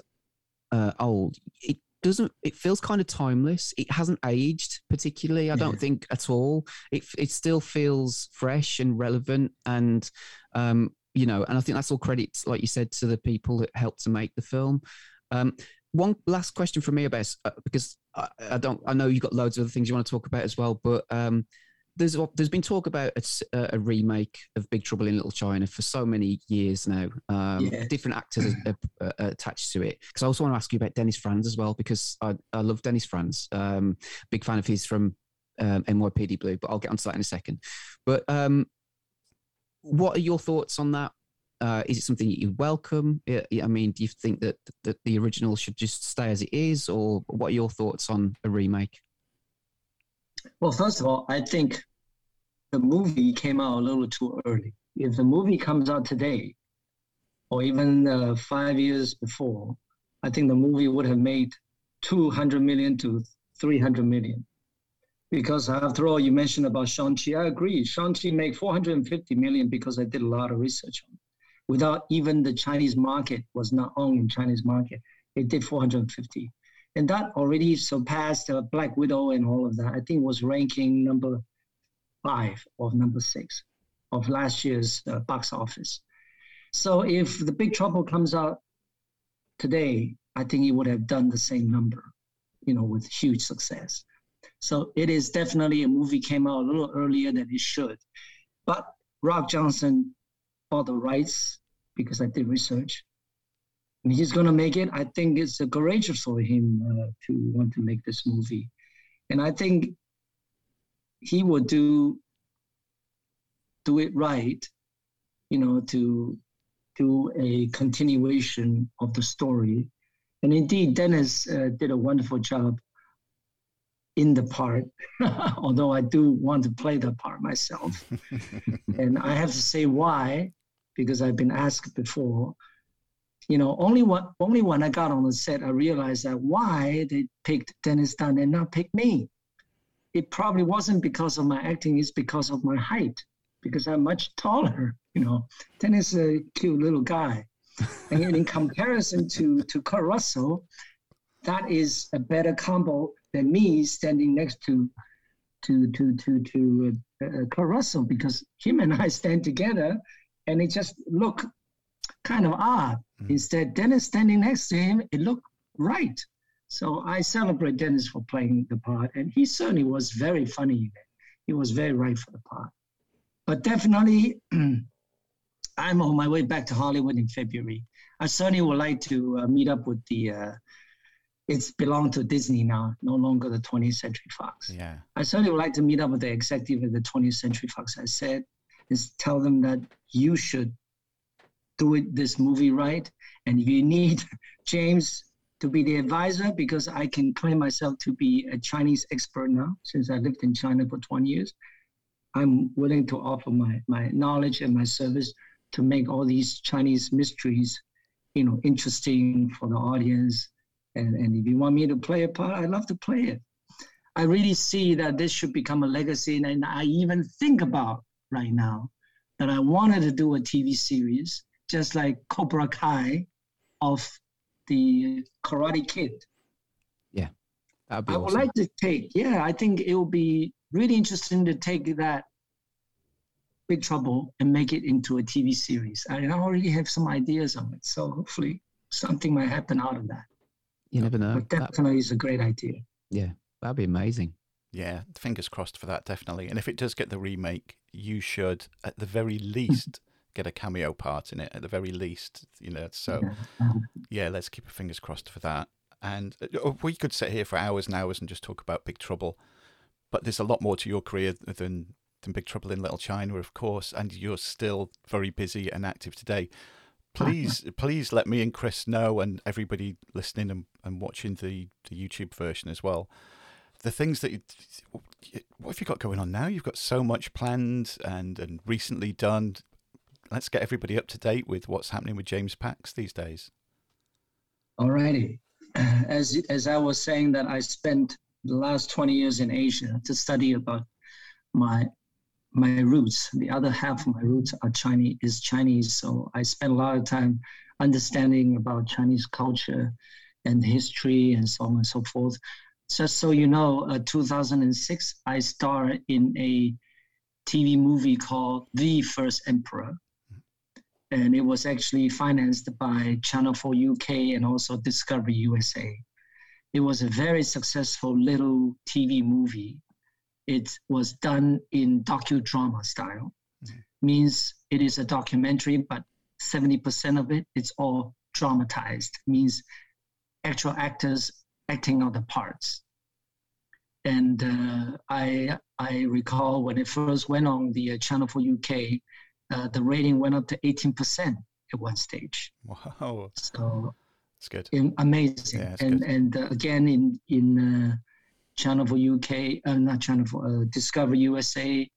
uh, old, it doesn't it feels kind of timeless. It hasn't aged particularly i don't think at all. It it still feels fresh and relevant and um you know and i think that's all credit like you said to the people that helped to make the film. Um one last question from me about uh, because I, I, don't i know you've got loads of other things you want to talk about as well but um there's there's been talk about a, a, remake of Big Trouble in Little China for so many years now. Um, yeah. Different actors are, are, are attached to it. Because I also want to ask you about Dennis Franz as well because I, I love Dennis Franz. Um, big fan of his from um, NYPD Blue, but I'll get onto that in a second. But um, what are your thoughts on that? Uh, is it something that you welcome? I mean, do you think that, that the original should just stay as it is, or what are your thoughts on a remake? Well, first of all, I think the movie came out a little too early. If the movie comes out today, or even uh, five years before, I think the movie would have made 200 million to 300 million. Because after all, you mentioned about Shang-Chi. I agree. Shang-Chi made 450 million because I did a lot of research on it. Without even the Chinese market was not on in Chinese market, it did 450 and that already surpassed uh, Black Widow and all of that. I think was ranking number five or number six of last year's uh, box office. So if the Big Trouble comes out today, I think it would have done the same number, you know, with huge success. So it is definitely a movie came out a little earlier than it should, but Rian Johnson bought the rights because I did research and he's going to make it. I think it's courageous for him uh, to want to make this movie, and I think he will do do it right, you know, to do a continuation of the story. And indeed, Dennis uh, did a wonderful job in the part, *laughs* although I do want to play the part myself. *laughs* and I have to say why, because I've been asked before you know, only what only when I got on the set, I realized that why they picked Dennis Dun and not pick me. It probably wasn't because of my acting; it's because of my height, because I'm much taller. You know, Dennis is a cute little guy, and in comparison to to Kurt Russell, that is a better combo than me standing next to to to to to uh, uh, Kurt Russell because him and I stand together, and it just look kind of odd. Mm. Instead, Dennis standing next to him, it looked right. So I celebrate Dennis for playing the part, and he certainly was very funny. He was very right for the part. But definitely, *clears throat* I'm on my way back to Hollywood in February. I certainly would like to uh, meet up with the. Uh, it's belonged to Disney now, no longer the 20th Century Fox. Yeah. I certainly would like to meet up with the executive of the 20th Century Fox. I said, is tell them that you should do it this movie right, and you need *laughs* James to be the advisor because I can claim myself to be a Chinese expert now since I lived in China for 20 years. I'm willing to offer my, my knowledge and my service to make all these Chinese mysteries, you know, interesting for the audience. And, and if you want me to play a part, I'd love to play it. I really see that this should become a legacy. And I even think about right now that I wanted to do a TV series, just like Cobra Kai of the Karate Kid. Yeah. I awesome. would like to take, yeah, I think it would be really interesting to take that Big Trouble and make it into a TV series. I already have some ideas on it, so hopefully something might happen out of that. You never know. But definitely that, is a great idea. Yeah, that'd be amazing. Yeah, fingers crossed for that, definitely. And if it does get the remake, you should, at the very least, get a cameo part in it. At the very least, you know. So, yeah, let's keep our fingers crossed for that. And uh, we could sit here for hours and hours and just talk about Big Trouble, but there's a lot more to your career than than Big Trouble in Little China, of course, and you're still very busy and active today. Please, *laughs* please let me and Chris know, and everybody listening and, and watching the, the YouTube version as well. The things that you, what have you got going on now? You've got so much planned and and recently done. Let's get everybody up to date with what's happening with James Pax these days. All righty. *clears throat* As as I was saying that I spent the last 20 years in Asia to study about my my roots. The other half of my roots are Chinese is Chinese, so I spent a lot of time understanding about Chinese culture and history and so on and so forth. Just so you know, uh, 2006, I starred in a TV movie called The First Emperor. And it was actually financed by Channel 4 UK and also Discovery USA. It was a very successful little TV movie it was done in docudrama style. Mm-hmm. Means it is a documentary, but 70% of it it's all dramatized. Means actual actors acting out the parts. And uh, I I recall when it first went on the uh, Channel 4 UK, uh, the rating went up to 18% at one stage. Wow. So it's good. In, amazing. Yeah, and good. and uh, again in in uh, Channel 4 UK, uh, not Channel 4, uh, Discovery USA,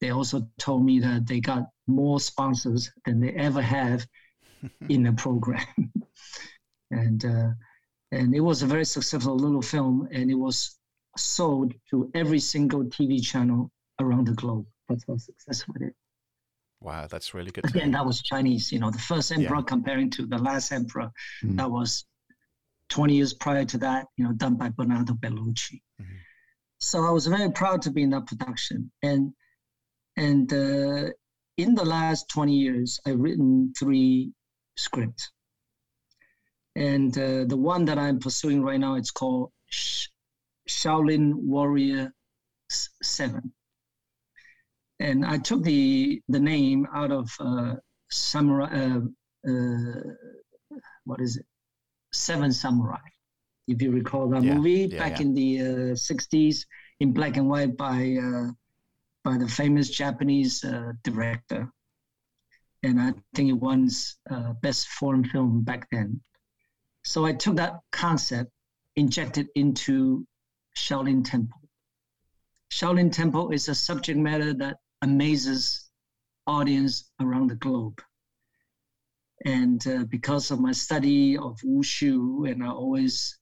they also told me that they got more sponsors than they ever have *laughs* in the program. *laughs* and uh, and it was a very successful little film, and it was sold to every single TV channel around the globe. That's how successful it is. Wow, that's really good. Again, that was Chinese. You know, the first emperor yeah. comparing to the last emperor, mm. that was 20 years prior to that, you know, done by Bernardo Bertolucci. Mm-hmm. So I was very proud to be in that production. And and uh, in the last 20 years, I've written three scripts. And uh, the one that I'm pursuing right now, it's called Sh- Shaolin Warrior 7. And I took the the name out of uh, samurai, uh, uh, what is it? Seven Samurai. If you recall that yeah, movie yeah, back yeah. in the uh, 60s in black and white by uh, by the famous Japanese uh, director, and I think it won uh, best foreign film back then. So I took that concept, injected into Shaolin Temple. Shaolin Temple is a subject matter that amazes audience around the globe. And uh, because of my study of wushu, and I always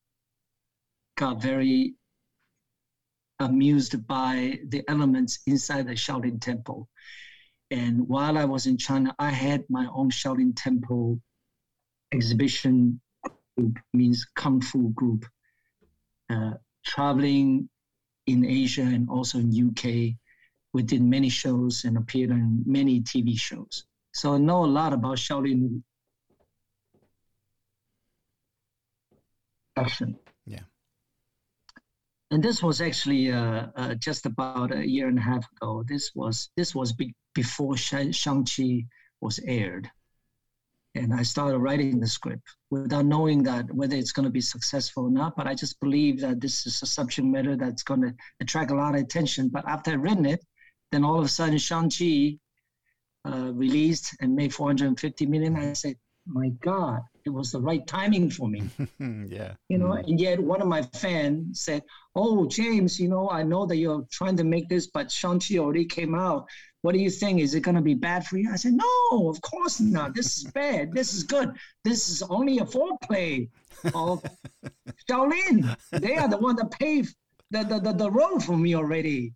got very amused by the elements inside the Shaolin Temple. And while I was in China, I had my own Shaolin Temple exhibition group, means Kung Fu group, uh, traveling in Asia and also in UK. We did many shows and appeared on many TV shows. So I know a lot about Shaolin action. Yeah. And this was actually uh, uh, just about a year and a half ago. This was this was be- before Shang-Chi was aired. And I started writing the script without knowing that whether it's going to be successful or not. But I just believe that this is a subject matter that's going to attract a lot of attention. But after I'd written it, then all of a sudden Shang-Chi uh, released and made 450 million. I said, my God, it was the right timing for me. *laughs* yeah. You know, and yet one of my fans said, Oh, James, you know, I know that you're trying to make this, but Shang-Chi already came out. What do you think? Is it going to be bad for you? I said, No, of course not. This is bad. This is good. This is only a foreplay of *laughs* Shaolin. They are the one that paved the, the, the, the road for me already.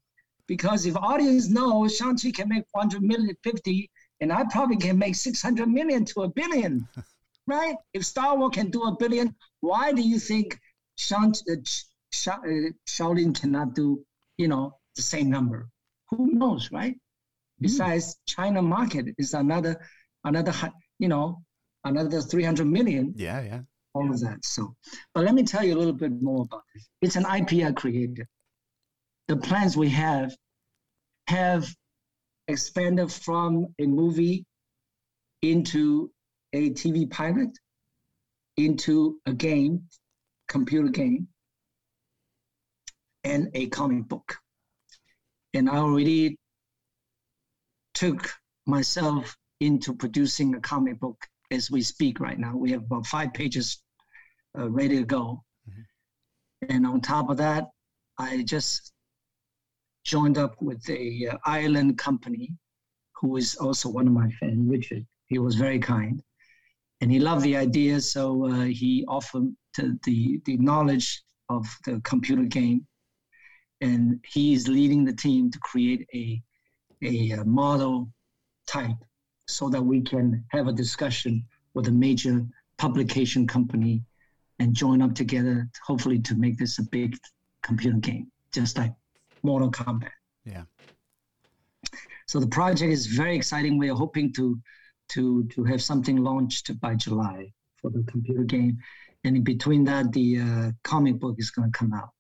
Because if audience know Shang-Chi can make 100 million, 50, and I probably can make 600 million to a billion, *laughs* right? If Star Wars can do a billion, why do you think Shang, uh, Sha, uh, Shaolin cannot do, you know, the same number? Who knows, right? Mm. Besides, China market is another, another, you know, another 300 million. Yeah, yeah. All of that. So, but let me tell you a little bit more about it. It's an IP I created. The plans we have have expanded from a movie into a TV pilot, into a game, computer game, and a comic book. And I already took myself into producing a comic book as we speak right now. We have about five pages uh, ready to go. Mm-hmm. And on top of that, I just joined up with a uh, Ireland company who is also one of my friends, Richard. He was very kind, and he loved the idea, so uh, he offered the the knowledge of the computer game, and he is leading the team to create a a uh, model type so that we can have a discussion with a major publication company and join up together, hopefully to make this a big computer game, just like Mortal Kombat. Yeah. So the project is very exciting. We are hoping to to to have something launched by July for the computer game, and in between that, the uh, comic book is going to come out.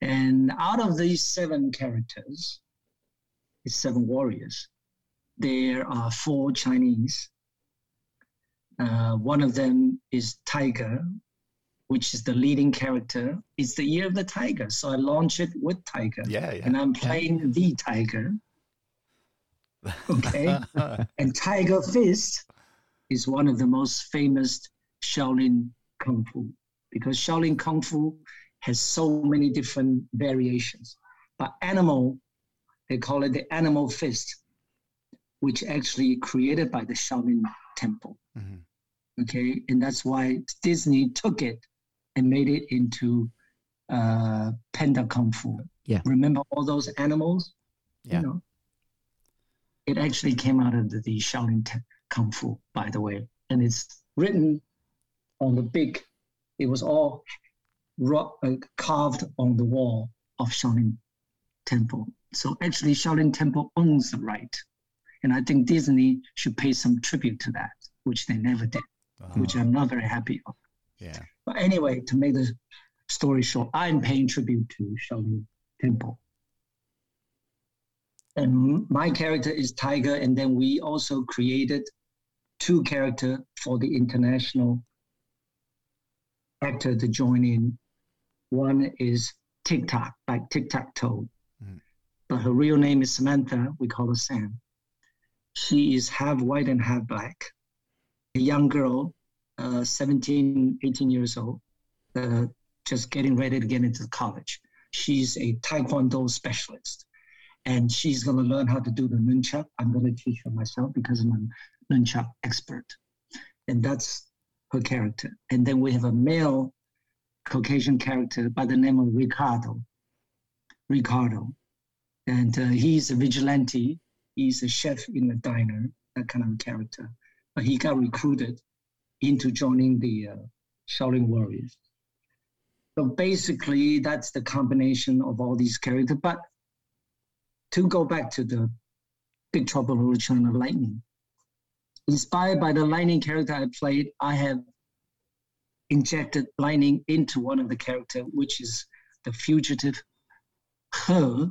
And out of these seven characters, it's seven warriors. There are four Chinese. Uh, one of them is Tiger, which is the leading character. It's the year of the tiger, so I launch it with Tiger. Yeah, yeah. And I'm playing yeah. the Tiger. Okay, *laughs* and Tiger Fist is one of the most famous Shaolin Kung Fu because Shaolin Kung Fu has so many different variations. But animal, they call it the animal fist, which actually created by the Shaolin Temple. Mm-hmm. Okay, and that's why Disney took it and made it into uh, panda kung fu. Yeah. Remember all those animals? Yeah. You know, it actually came out of the, the Shaolin te- kung fu, by the way, and it's written on the big. It was all rock, uh, carved on the wall of Shaolin Temple. So actually, Shaolin Temple owns the right, and I think Disney should pay some tribute to that, which they never did, uh-huh. which I'm not very happy of. Yeah. But anyway, to make the story short, I'm paying tribute to Shaolin Temple. And my character is Tiger, and then we also created two character for the international actor to join in. One is Tic Tac, like Tic Tac Toe. Mm. But her real name is Samantha. We call her Sam. She is half white and half black. A young girl uh, 17, 18 years old, uh, just getting ready to get into college. She's a Taekwondo specialist, and she's going to learn how to do the nunchuck. I'm going to teach her myself because I'm a nunchuck expert. and that's her character. And then we have a male Caucasian character by the name of Ricardo. Ricardo, and uh, he's a vigilante. He's a chef in a diner, that kind of character. But he got recruited into joining the uh, Shaolin Warriors. So basically, that's the combination of all these characters. But to go back to the Big Trouble in China Lightning, inspired by the Lightning character I played, I have injected Lightning into one of the character, which is the fugitive He.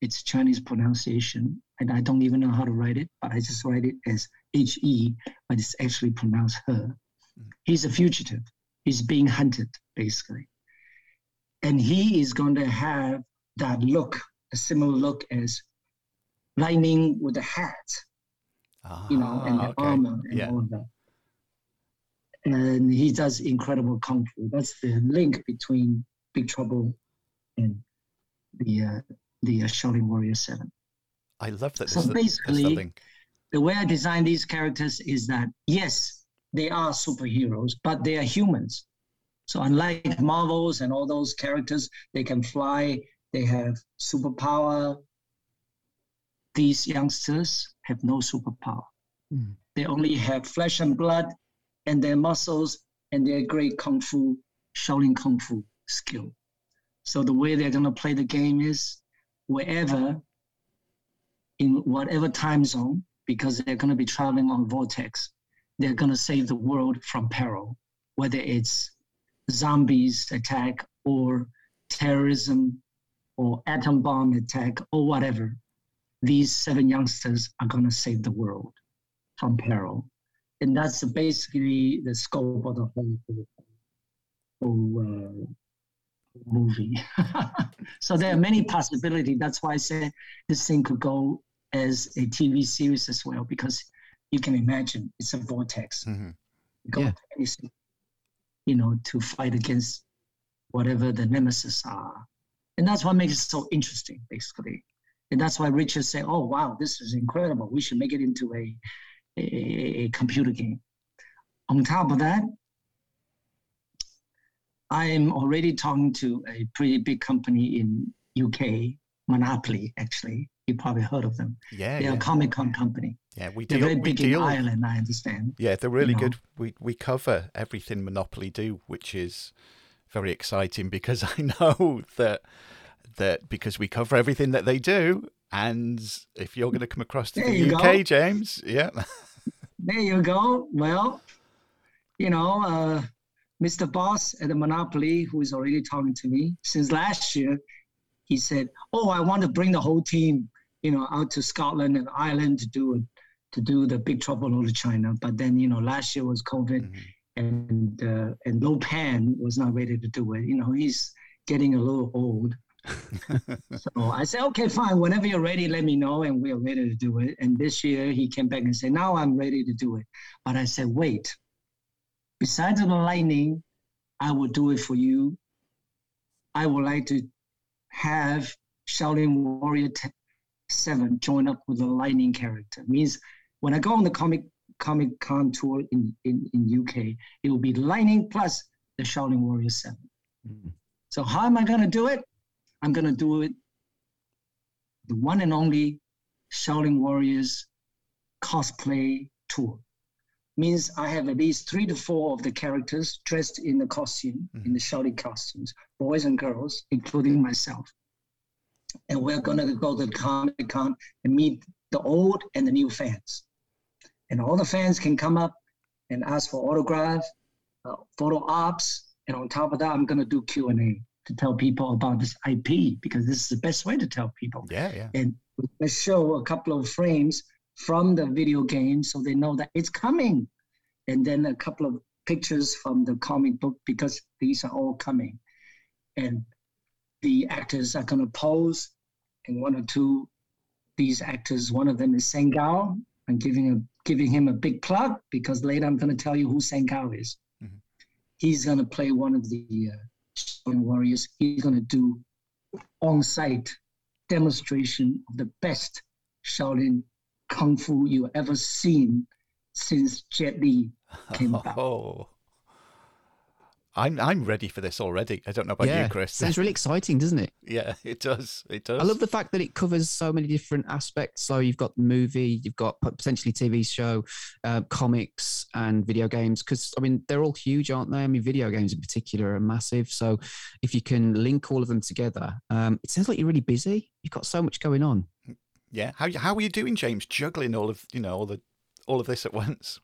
It's Chinese pronunciation, and I don't even know how to write it, but I just write it as H E, but it's actually pronounced her. He's a fugitive. He's being hunted, basically. And he is going to have that look, a similar look as Lightning with a hat, you know, and the Ah, okay. armor and Yeah. all of that. And he does incredible kung fu. That's the link between Big Trouble and the uh, the uh, Shaolin Warrior Seven. I love that. So there's the- there's the basically- link. The way I design these characters is that yes, they are superheroes, but they are humans. So unlike Marvels and all those characters, they can fly, they have superpower. These youngsters have no superpower. Hmm. They only have flesh and blood and their muscles and their great kung fu, Shaolin kung fu skill. So the way they're gonna play the game is wherever, in whatever time zone, because they're gonna be traveling on vortex, they're gonna save the world from peril, whether it's zombies attack or terrorism or atom bomb attack or whatever. These seven youngsters are gonna save the world from peril. And that's basically the scope of the whole, whole uh, movie. *laughs* so there are many possibilities. That's why I said this thing could go as a TV series as well, because you can imagine it's a vortex. Mhm. Go Yeah. anything, you know, to fight against whatever the nemesis are. And that's what makes it so interesting, basically. And that's why Richard said, oh, wow, this is incredible. We should make it into a, a, a computer game. On top of that, I am already talking to a pretty big company in UK, Monopoly, actually. You probably heard of them. Yeah, They're yeah, a Comic Con company. yeah. We deal, They're deal. very big in. Ireland, I understand. Yeah, they're really know. good. We we cover everything Monopoly do, which is very exciting because *laughs* I know that that because we cover everything that they do. And if you're going to come across to There the UK, go. James, yeah, There you go. Well, you know, uh, Mr. Boss at the Monopoly, who is already talking to me since last year, he said, "Oh, I want to bring the whole team, you know, out to Scotland and Ireland to do it, to do the Big Trouble in Little China." But then, you know, last year was COVID, Mhm. and uh, and Lo Pan was not ready to do it. You know, he's getting a little old. *laughs* so I said, okay, fine. Whenever you're ready, let me know, and we're ready to do it. And this year he came back and said, now I'm ready to do it. But I said, wait. Besides the lightning, I will do it for you. I would like to have Shaolin Warrior t- Seven join up with the lightning character. Means when I go on the comic Comic Con tour in, in, in UK, it will be lightning plus the Shaolin Warrior Seven. Mm. So how am I gonna do it? I'm gonna do it the one and only Shaolin Warriors cosplay tour. Means I have at least three to four of the characters dressed in the costume, in the Shaolin costumes, boys and girls, including myself. And we're gonna go to the Comic Con and meet the old and the new fans. And all the fans can come up and ask for autograph, uh, photo ops, and on top of that, I'm gonna do Q and A to tell people about this IP because this is the best way to tell people. yeah, yeah. And let's show a couple of frames from the video game so they know that it's coming, and then a couple of pictures from the comic book because these are all coming, and the actors are gonna pose, and one or two, these actors, one of them is Sengao. I'm giving a giving him a big plug because later I'm gonna tell you who Sengao is. Mhm. He's gonna play one of the uh, Shaolin warriors. He's gonna do on-site demonstration of the best Shaolin kung fu you ever seen. since Jet Li came *laughs* about. Oh. I'm I'm ready for this already. I don't know about yeah, you, Chris. sounds really exciting, doesn't it? *laughs* yeah, it does. It does. I love the fact that it covers so many different aspects. So you've got the movie, you've got potentially TV show, uh, comics, and video games. Because I mean, they're all huge, aren't they? I mean, video games in particular are massive. So if you can link all of them together, um, it sounds like you're really busy. You've got so much going on. Yeah. How how are you doing, James? Juggling all of you know all the all of this at once.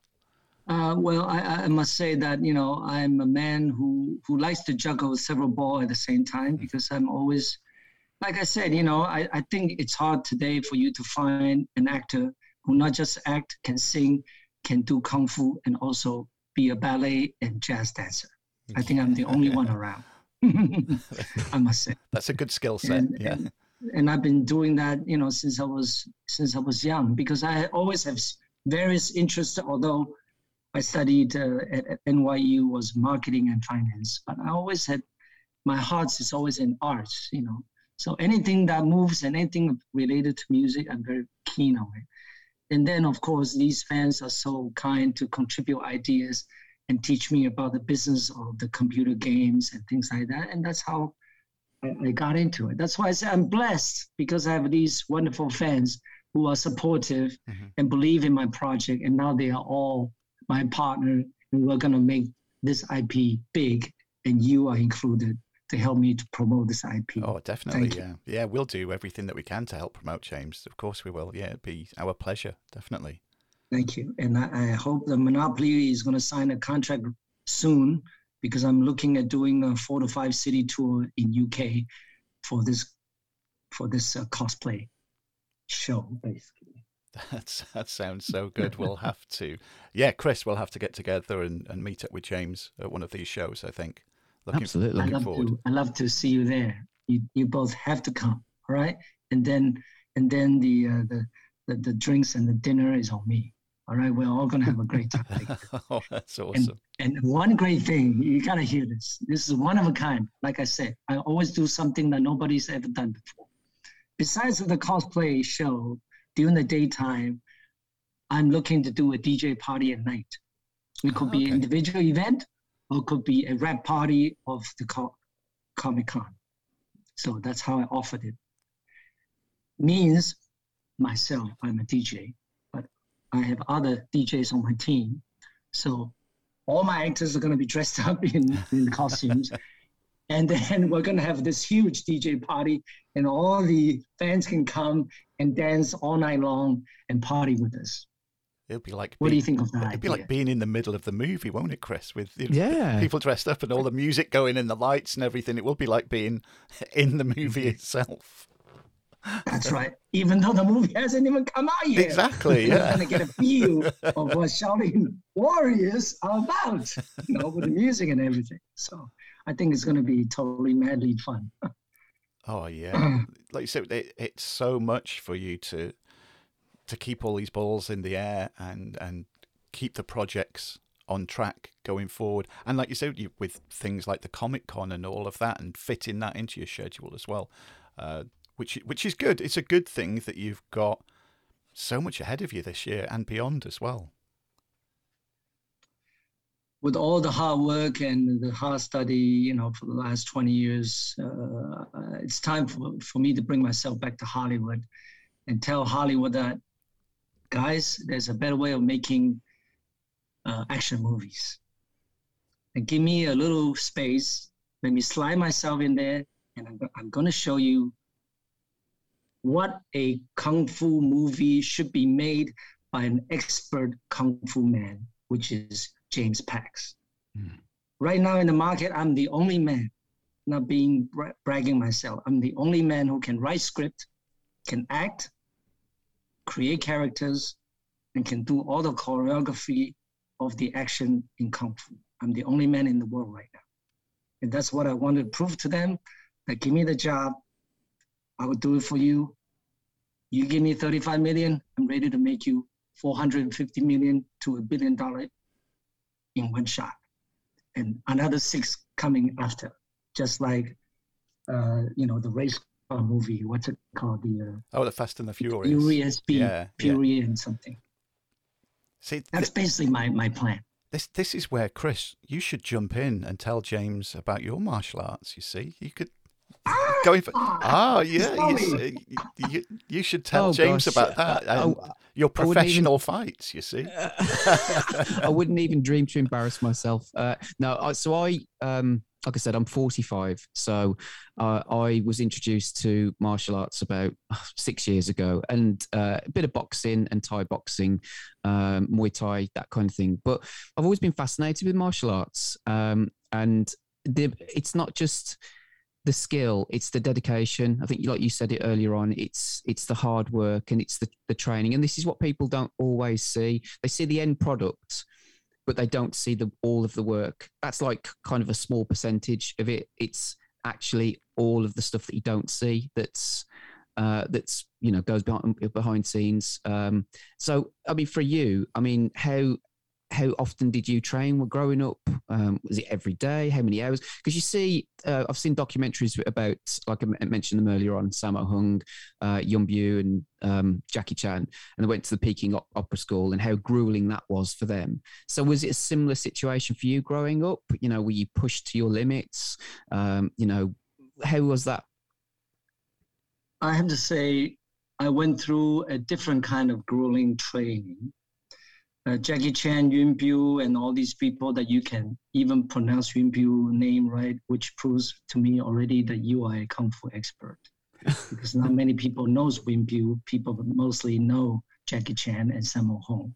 Uh, well, I, I, must say that you know I'm a man who who likes to juggle several balls at the same time because I'm always, like I said, you know, I, I think it's hard today for you to find an actor who not just act, can sing, can do kung fu, and also be a ballet and jazz dancer. I think I'm the only one around. *laughs* I must say that's a good skill set. And, yeah. And, and I've been doing that, you know, since I was since I was young because I always have various interests, although I studied uh, at, NYU was marketing and finance, but I always had my heart is always in arts, you know. So anything that moves and anything related to music, I'm very keen on it. And then, of course, these fans are so kind to contribute ideas and teach me about the business of the computer games and things like that. And that's how I, I got into it. That's why I say I'm blessed because I have these wonderful fans who are supportive mm-hmm. and believe in my project. And now they are all my partner, and we're going to make this IP big, and you are included to help me to promote this IP. Oh, definitely, Thank yeah, you. yeah. We'll do everything that we can to help promote James. Of course, we will. Yeah, it'd be our pleasure, definitely. Thank you, and I, I hope the Monopoly is going to sign a contract soon because I'm looking at doing a four to five city tour in UK for this for this uh, cosplay show, basically. That's, that sounds so good. *laughs* We'll have to, yeah, Chris, we'll have to get together and, and meet up with James at one of these shows. I think. Looking, Absolutely. Looking I love forward. to. I love to see you there. You you both have to come. All right, and then and then the uh, the, the the drinks and the dinner is on me. All right, we're all gonna have a great time. *laughs* oh, that's awesome. And, and one great thing, you gotta hear this. This is one of a kind. Like I said, I always do something that nobody's ever done before. Besides the cosplay show, during the daytime, I'm looking to do a DJ party at night. It could oh, okay. be an individual event or it could be a rap party of the Comic Con. So that's how I offered it. Means myself, I'm a DJ, I have other DJs on my team. So all my actors are going to be dressed *laughs* up in, in costumes. and then we're going to have this huge DJ party, and all the fans can come and dance all night long and party with us. It'll be like. What being, do you think of that? It'll idea? be like being in the middle of the movie, won't it, Chris? With you know, yeah. people dressed up and all the music going and the lights and everything. It will be like being *laughs* in the movie itself. That's right. Even though the movie hasn't even come out yet. Exactly. *laughs* Yeah. You're gonna get a feel of what Shaolin Warriors are about, you know, with the music and everything. So I think it's gonna be totally madly fun. *laughs* Oh yeah, *clears throat* like you said, it, it's so much for you to to keep all these balls in the air and and keep the projects on track going forward. And like you said, you, with things like the Comic Con and all of that, and fitting that into your schedule as well, uh, which which is good. It's a good thing that you've got so much ahead of you this year and beyond as well with all the hard work and the hard study, you know, for the last 20 years, uh, it's time for, for me to bring myself back to Hollywood and tell Hollywood that, guys, there's a better way of making uh, action movies. And give me a little space. Let me slide myself in there, and I'm, I'm going to show you what a kung fu movie should be made by an expert kung fu man, which is James Pax. Mm. Right now in the market, I'm the only man, not being bra- bragging myself. I'm the only man who can write script, can act, create characters, and can do all the choreography of the action in Kung Fu. I'm the only man in the world right now. And that's what I want to prove to them that give me the job, I will do it for you. You give me 35 million, I'm ready to make you 450 million to a billion dollar in one shot, and another six coming after, just like uh, you know the race car movie. What's it called? The uh, oh, the Fast and the Furious. SB, yeah, Fury yeah. and something. See, that's th- basically my, my plan. This this is where Chris, you should jump in and tell James about your martial arts. You see, you could going for ah yeah you, you, you, should tell oh, James gosh. about that and I, your professional even, fights you see *laughs* I wouldn't even dream to embarrass myself uh, no I, so I um like I said, I'm 45. So uh, I was introduced to martial arts about uh, six years ago and uh, a bit of boxing and Thai boxing, um, Muay Thai, that kind of thing. But I've always been fascinated with martial arts. Um, and the, it's not just the skill it's the dedication i think like you said it earlier on it's it's the hard work and it's the, the training and this is what people don't always see they see the end product but they don't see the all of the work. That's like kind of a small percentage of it. It's actually all of the stuff that you don't see. That's uh, that's you know goes behind behind scenes. Um, so I mean, for you, I mean, how how often did you train when growing up? Um, was it every day? How many hours? Because you see, uh, I've seen documentaries about, like I mentioned them earlier on, Sammo Hung, uh, Biao, and um, Jackie Chan, and they went to the Peking Opera School, and how grueling that was for them. So, was it a similar situation for you growing up? You know, were you pushed to your limits? Um, you know, how was that? I have to say, I went through a different kind of grueling training uh, Jackie Chan, Yuen Biao, and all these people that you can even pronounce Yuen Biao name right, which proves to me already that you are a kung fu expert. *laughs* because not many people knows Yuen Biao. People mostly know Jackie Chan and Sammo Hung.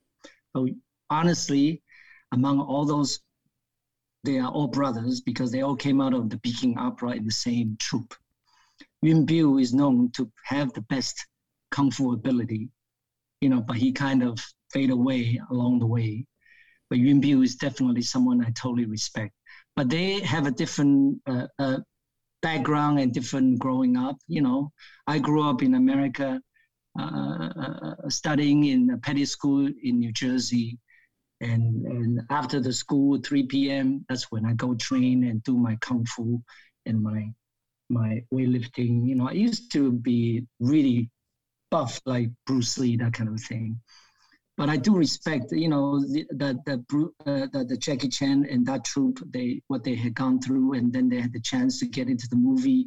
But honestly, among all those, they are all brothers because they all came out of the Peking Opera in the same troupe. Yuen Biao is known to have the best kung fu ability, you know, but he kind of fade away along the way. But Yuen Biao is definitely someone I totally respect. But they have a different uh, uh, background and different growing up. You know, I grew up in America, uh, uh studying in a petty school in New Jersey. And, and after the school, 3 p.m., that's when I go train and do my kung fu and my my weightlifting. You know, I used to be really buff like Bruce Lee, that kind of thing but I do respect, you know, the the the, uh, the, the Jackie Chan and that troupe, they what they had gone through, and then they had the chance to get into the movie,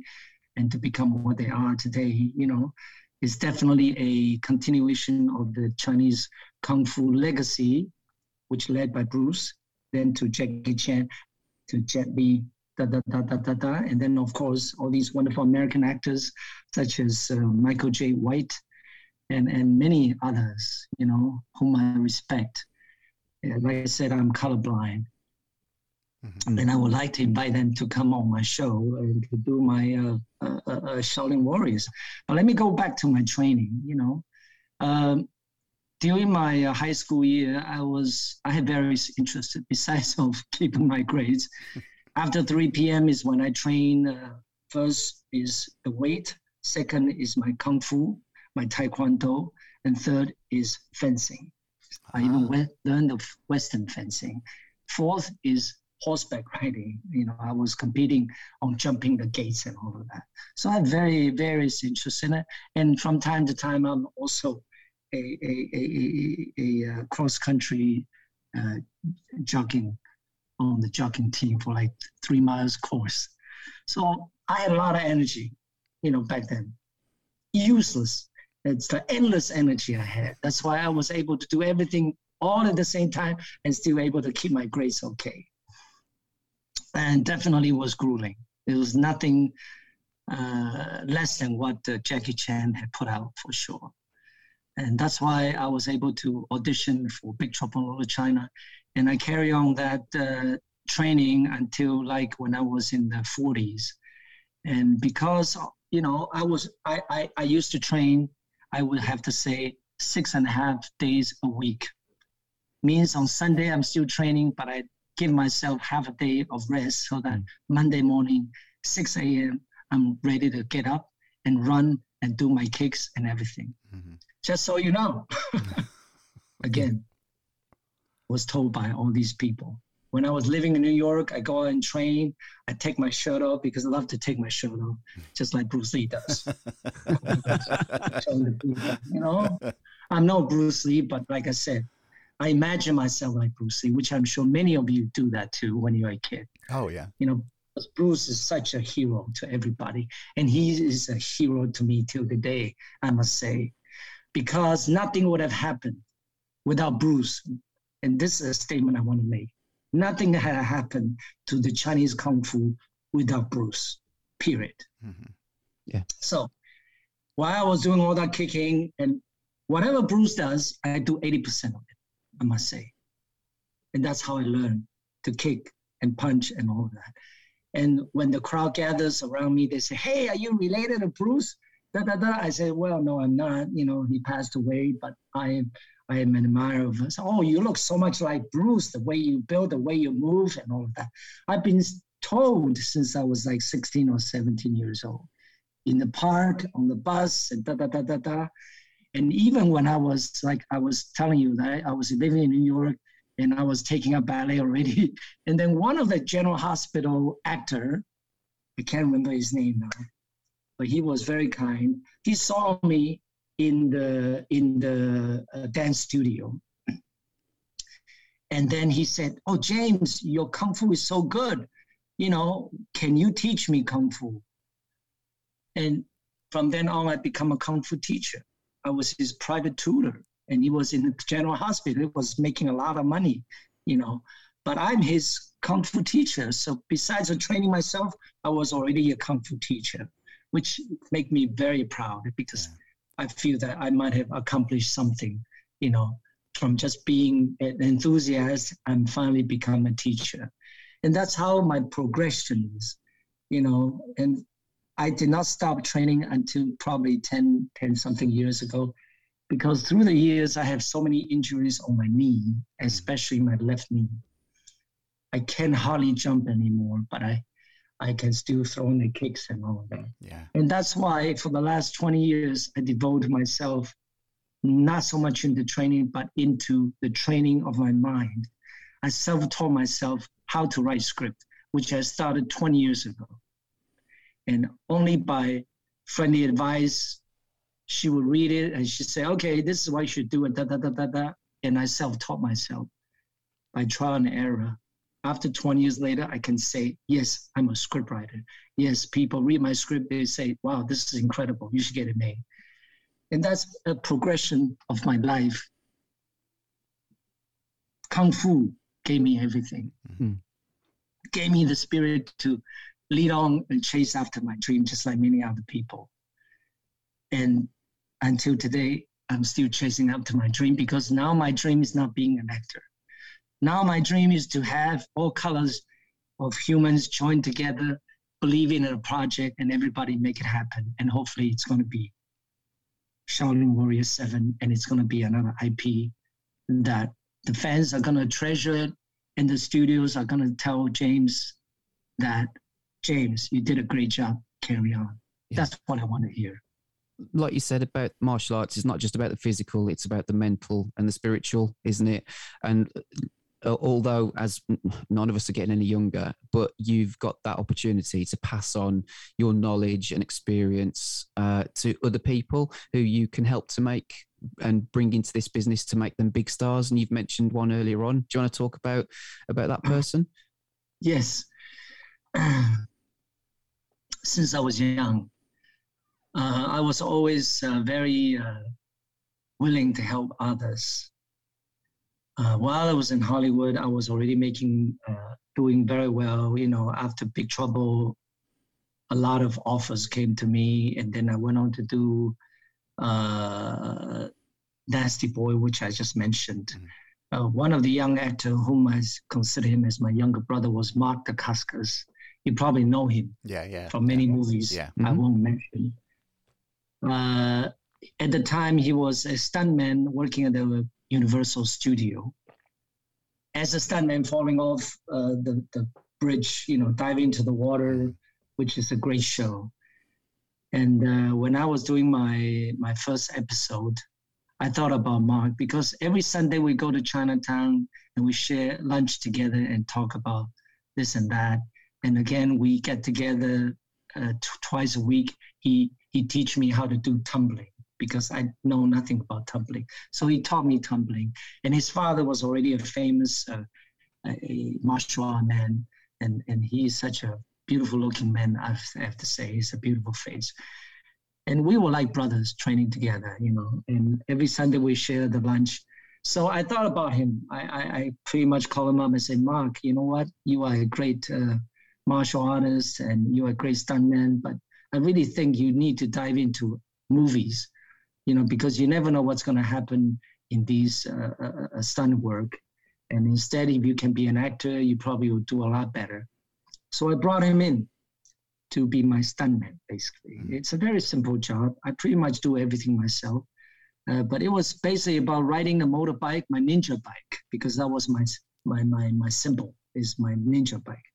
and to become what they are today. You know, is definitely a continuation of the Chinese kung fu legacy, which led by Bruce, then to Jackie Chan, to Jet Li, da da da da da da, and then of course all these wonderful American actors such as uh, Michael Jai White and, and many others, you know, whom I respect. like I said, I'm colorblind. Mm-hmm. And I would like to invite them to come on my show and to do my uh, uh, uh, uh Shaolin Warriors. But let me go back to my training. You know, um, during my uh, high school year, I was I had various interests besides *laughs* of keeping my grades. *laughs* After 3 p.m. is when I train. Uh, first is the weight. Second is my kung fu my taekwondo, and third is fencing. I even ah. went, learned of Western fencing. Fourth is horseback riding. You know, I was competing on jumping the gates and all of that. So I have very various interests in it. And from time to time, I'm also a, a, a, a, a cross country uh, jogging on the jogging team for like three miles course. So I had a lot of energy, you know, back then. Useless it's the endless energy I had. That's why I was able to do everything all at the same time and still able to keep my grades okay. And definitely was grueling. It was nothing uh, less than what uh, Jackie Chan had put out for sure. And that's why I was able to audition for Big Trouble in Little China. And I carry on that uh, training until like when I was in the 40s. And because, you know, I was, I, I, I used to train I would have to say six and a half days a week. Means on Sunday I'm still training, but I give myself half a day of rest so that Monday morning, 6 a.m., I'm ready to get up and run and do my kicks and everything. Mm-hmm. Just so you know. *laughs* Again, was told by all these people. When I was living in New York, I go out and train. I take my shirt off because I love to take my shirt off, just like Bruce Lee does. *laughs* you know, I'm not Bruce Lee, but like I said, I imagine myself like Bruce Lee, which I'm sure many of you do that too when you're a kid. Oh yeah. You know, Bruce is such a hero to everybody, and he is a hero to me till the day. I must say, because nothing would have happened without Bruce. And this is a statement I want to make. Nothing had happened to the Chinese Kung Fu without Bruce, period. Mm-hmm. Yeah. So while I was doing all that kicking and whatever Bruce does, I do 80% of it, I must say. And that's how I learned to kick and punch and all of that. And when the crowd gathers around me, they say, Hey, are you related to Bruce? Da, da, da. I say, Well, no, I'm not. You know, he passed away, but I I am an admirer of us. Oh, you look so much like Bruce, the way you build, the way you move, and all of that. I've been told since I was like 16 or 17 years old in the park, on the bus, and da da da da da. And even when I was like, I was telling you that I was living in New York and I was taking up ballet already. *laughs* And then one of the General Hospital actor, I can't remember his name now, but he was very kind. He saw me in the in the uh, dance studio, and then he said, "Oh, James, your kung fu is so good. You know, can you teach me kung fu?" And from then on, I become a kung fu teacher. I was his private tutor, and he was in the general hospital. He was making a lot of money, you know. But I'm his kung fu teacher. So besides training myself, I was already a kung fu teacher, which make me very proud because yeah. I feel that I might have accomplished something, you know, from just being an enthusiast and finally become a teacher. And that's how my progression is, you know, and I did not stop training until probably 10, 10 something years ago because through the years I have so many injuries on my knee, mm. especially my left knee. I can hardly jump anymore, but I I can still throw in the kicks and all of that. Yeah. And that's why for the last 20 years I devote myself not so much into training, but into the training of my mind. I self-taught myself how to write script, which I started 20 years ago. And only by friendly advice, she would read it and she'd say, okay, this is what you should do, and da da da da da. And I self taught myself by trial and error. After 20 years later, I can say, yes, I'm a scriptwriter. Yes, people read my script, they say, wow, this is incredible. You should get it made. And that's a progression of my life. Kung Fu gave me everything, mm-hmm. gave me the spirit to lead on and chase after my dream, just like many other people. And until today, I'm still chasing after my dream because now my dream is not being an actor. Now my dream is to have all colors of humans joined together, believing in a project, and everybody make it happen. And hopefully, it's going to be Shaolin Warrior 7, and it's going to be another IP that the fans are going to treasure it, and the studios are going to tell James that James, you did a great job. Carry on. Yeah. That's what I want to hear. Like you said about martial arts, it's not just about the physical; it's about the mental and the spiritual, isn't it? And although as none of us are getting any younger, but you've got that opportunity to pass on your knowledge and experience uh, to other people who you can help to make and bring into this business to make them big stars. And you've mentioned one earlier on. Do you want to talk about about that person? Yes. *clears throat* since I was young. Uh, I was always uh, very uh, willing to help others. Uh, while I was in Hollywood, I was already making, uh, doing very well. You know, after Big Trouble, a lot of offers came to me, and then I went on to do uh, Nasty Boy, which I just mentioned. Mm. one of the young actors whom I consider him as my younger brother was Mark Dacascos you probably know him. Yeah, yeah. From many yeah. movies. Yeah. I mm-hmm. won't mention. Uh, at the time, he was a stuntman working at the Universal Studio. As a stuntman, falling off uh, the the bridge, you know, diving into the water, which is a great show. And uh, when I was doing my my first episode, I thought about Mark because every Sunday we go to Chinatown and we share lunch together and talk about this and that and again we get together uh, t- twice a week he he teach me how to do tumbling because I know nothing about tumbling. So he taught me tumbling. And his father was already a famous uh, a martial art man, and and he is such a beautiful looking man. I have to say, he's a beautiful face. And we were like brothers training together, you know. And every Sunday we share the lunch. So I thought about him. I, I, I pretty much called him up and said, Mark, you know what? You are a great uh, martial artist and you're a great stuntman, but I really think you need to dive into movies, you know, because you never know what's going to happen in these uh, uh, uh, stunt work. And instead, if you can be an actor, you probably will do a lot better. So I brought him in to be my stuntman, basically. Mm-hmm. It's a very simple job. I pretty much do everything myself. Uh, but it was basically about riding a motorbike, my ninja bike, because that was my my my my symbol is my ninja bike.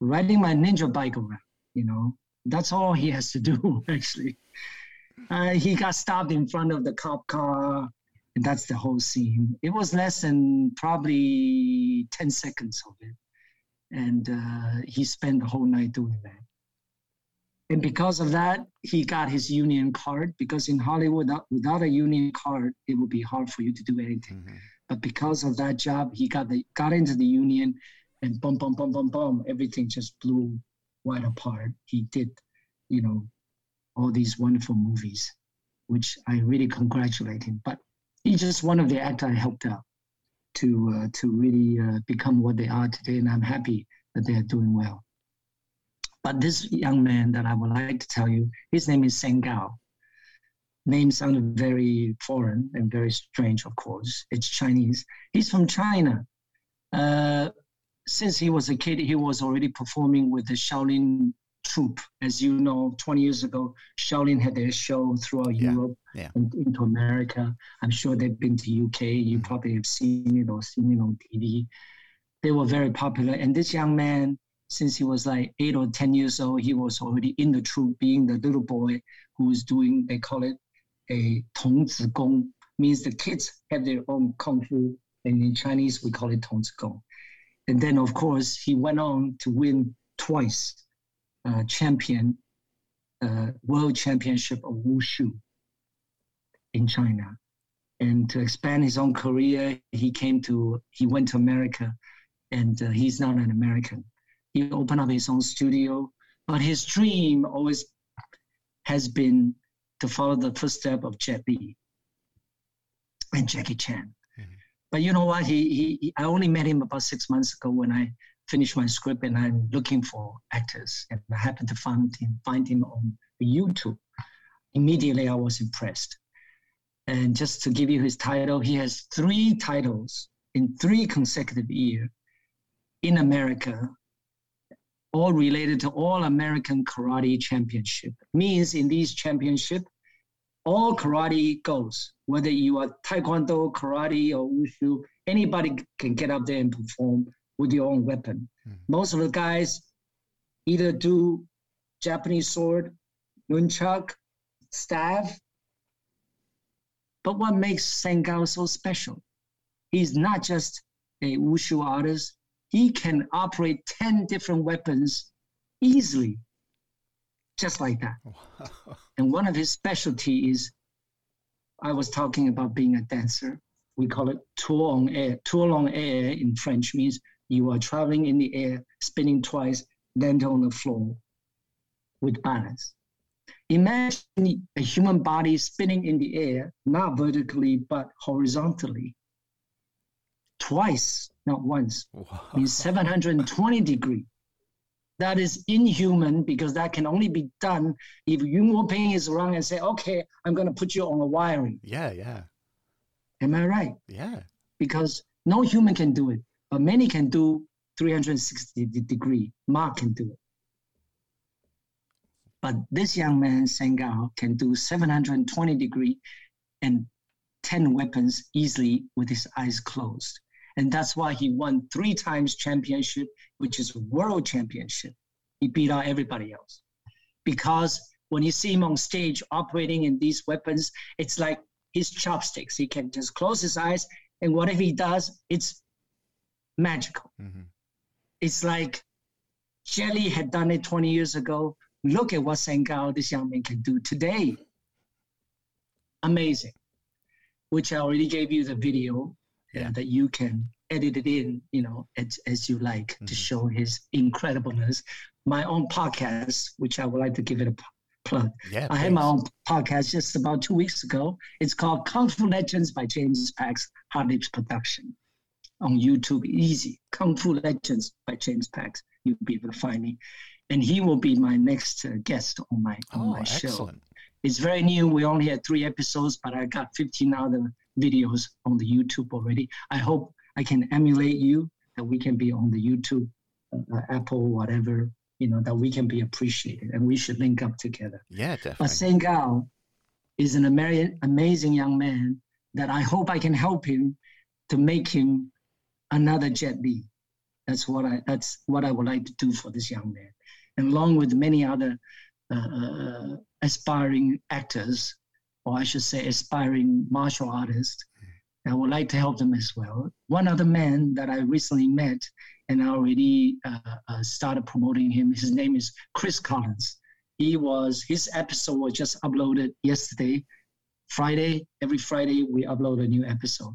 Riding my ninja bike around, you know, that's all he has to do *laughs* actually. Uh, he got stopped in front of the cop car, and that's the whole scene. It was less than probably ten seconds of it, and uh, he spent the whole night doing that. And because of that, he got his union card. Because in Hollywood, without, without a union card, it would be hard for you to do anything. Mm-hmm. But because of that job, he got the got into the union, and boom, boom, boom, boom, boom, everything just blew wide apart. He did, you know, all these wonderful movies, which I really congratulate him. But he's just one of the actors I helped out to uh, to really uh, become what they are today, and I'm happy that they are doing well. But this young man that I would like to tell you, his name is Seng Gao. Name sounded very foreign and very strange, of course. It's Chinese. He's from China. Uh, since he was a kid, he was already performing with the Shaolin troupe. As you know, 20 years ago, Shaolin had their show throughout yeah. Europe yeah. and into America. I'm sure they've been to UK. You mm-hmm. probably have seen it or seen it on TV. They were very popular. And this young man, since he was like eight or 10 years old, he was already in the troupe, being the little boy who was doing, they call it a Tong Zi Gong, means the kids have their own kung fu. And in Chinese, we call it Tong Zi Gong. And then, of course, he went on to win twice uh, champion, uh, world championship of wushu in China. And to expand his own career, he came to, he went to America, and uh, he's not an American. He opened up his own studio, but his dream always has been to follow the footsteps of Jet Li and Jackie Chan. But you know what? He, he, I only met him about six months ago when I finished my script and I'm looking for actors. And I happened to find him, find him on YouTube. Immediately, I was impressed. And just to give you his title, he has three titles in three consecutive years in America, all related to all American Karate Championship. Means in these championship, all karate goes, whether you are taekwondo, karate, or wushu, anybody can get up there and perform with your own weapon. Mm-hmm. Most of the guys either do Japanese sword, nunchuck, staff. But what makes Seng Gao so special? He's not just a wushu artist. He can operate 10 different weapons easily just like that. *laughs* and one of his specialty is, I was talking about being a dancer. We call it tour en air. Tour en air in French means you are traveling in the air, spinning twice, land on the floor with balance. Imagine a human body spinning in the air, not vertically, but horizontally. Twice, not once. Wow. Means 720 degree that is inhuman because that can only be done if Yuen Woo-ping is around and say, okay, I'm going to put you on a wiring. Yeah, yeah. Am I right? Yeah. Because no human can do it, but many can do 360 degree. Mark can do it. But this young man, Seng can do 720 degree and 10 weapons easily with his eyes closed. And that's why he won three times championship, which is world championship. He beat out everybody else. Because when you see him on stage operating in these weapons, it's like his chopsticks. He can just close his eyes, and whatever he does, it's magical. Mm-hmm. It's like Jet Li had done it 20 years ago. Look at what Seng this young man, can do today. amazing, which I already gave you the video uh, that you can edit it in, you know, as, as you like to Mhm. show his incredibleness. My own podcast, which I would like to give it a plug. Yeah, I had my own podcast just about two weeks ago. It's called Kung Fu Legends by James Pax, Hard Lips Production. On YouTube, easy. Kung Fu Legends by James Pax. You'll be able to find me. And he will be my next uh, guest on my on Oh, my show. excellent. It's very new. We only had three episodes, but I got 15 other videos on the YouTube already. I hope I can emulate you, that we can be on the YouTube, uh, uh, Apple, whatever, you know, that we can be appreciated and we should link up together. Yeah, But definitely. Sen Gao is an Ameri- amazing young man that I hope I can help him to make him another Jet Li. That's what I that's what I would like to do for this young man, and along with many other uh, uh, aspiring actors, or I should say, aspiring martial artists. I would like to help them as well. One other man that I recently met and I already uh, uh, started promoting him. His name is Chris Collins he was his episode was just uploaded yesterday friday every friday we upload a new episode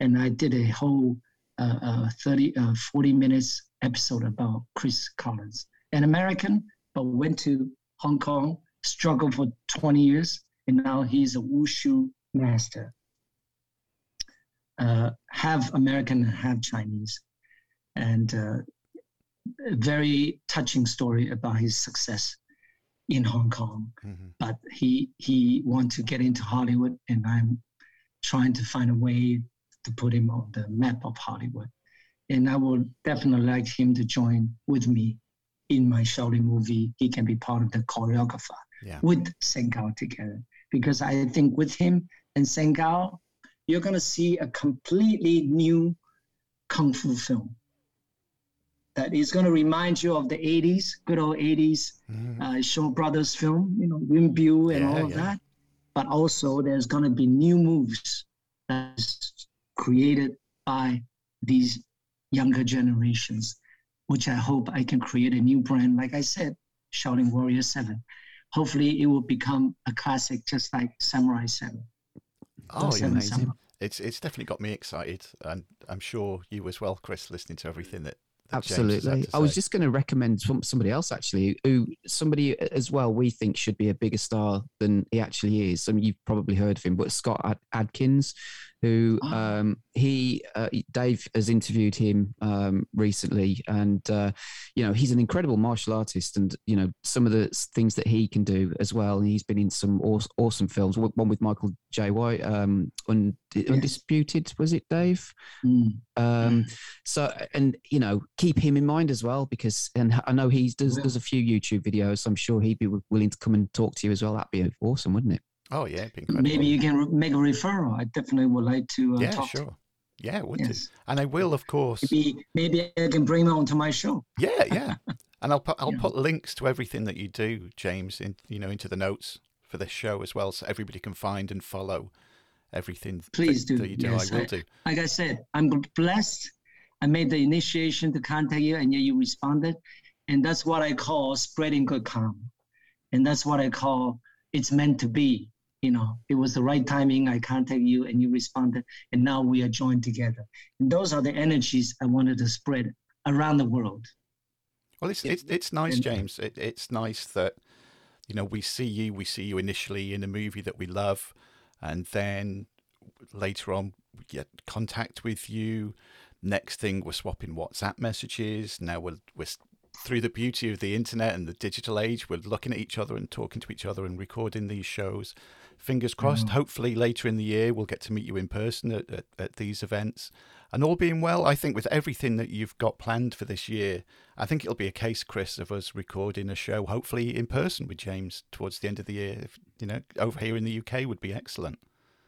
and i did a whole uh, uh, 30 uh, 40 minutes episode about chris collins. An american but went to hong kong struggled for 20 years and now he's a wushu master. Uh, half american half chinese. And uh, a very touching story about his success in Hong Kong, Mhm. but he he wants to get into Hollywood, and I'm trying to find a way to put him on the map of Hollywood. And I would definitely like him to join with me in my Shaolin movie. He can be part of the choreographer Yeah. with Sengao together, because I think with him and Sengao, you're gonna see a completely new kung fu film that is going to remind you of the 80s, good old 80s Mhm. uh, Shaw Brothers film, you know, Wim Bu and Yeah, all of yeah. that. But also, there's going to be new moves that's created by these younger generations, which I hope I can create a new brand. Like I said, Shaolin Warrior 7. Hopefully, it will become a classic, just like Samurai 7. Oh, yeah. Amazing. Samurai. It's it's definitely got me excited, and I'm sure you as well, Chris, listening to everything that, that James has had Absolutely. I was just going to recommend somebody else actually, who somebody as well we think should be a bigger star than he actually is. I mean, you've probably heard of him, but Scott Ad- Adkins, who Ah. um, he uh, Dave has interviewed him um, recently, and uh, you know he's an incredible martial artist, and you know some of the things that he can do as well. And he's been in some aw- awesome films. One with Michael Jai White, um, Und- Undisputed, was it, Dave? Mm. Um, so, and you know, keep him in mind as well because, and I know he does does a few YouTube videos. So I'm sure he'd be willing to come and talk to you as well. That'd be awesome, wouldn't it? Oh yeah, it'd be incredible. Maybe you can make a referral. I definitely would like to uh, yeah, talk to sure. Yeah, would Yes. do. And I will, of course. Maybe, maybe I can bring him onto my show. Yeah, yeah. *laughs* And I'll put I'll Yeah. put links to everything that you do, James, in you know into the notes for this show as well, so everybody can find and follow everything. that- Please do. that you do. Yes, I will do. Like I said, I'm blessed. I made the initiation to contact you, and yet you responded, and that's what I call spreading good karma, and that's what I call it's meant to be. You know, it was the right timing. I contacted you, and you responded, and now we are joined together. And those are the energies I wanted to spread around the world. Well, it's it's it's nice, And- James. It, it's nice that you know we see you. We see you initially in a movie that we love, and then later on we get contact with you. Next thing, we're swapping WhatsApp messages. Now we're we're through the beauty of the internet and the digital age. We're looking at each other and talking to each other and recording these shows. Fingers crossed. Mm. Hopefully, later in the year, we'll get to meet you in person at, at, at these events. And all being well, I think with everything that you've got planned for this year, I think it'll be a case, Chris, of us recording a show, hopefully in person with James towards the end of the year. If, you know, over here in the UK would be excellent.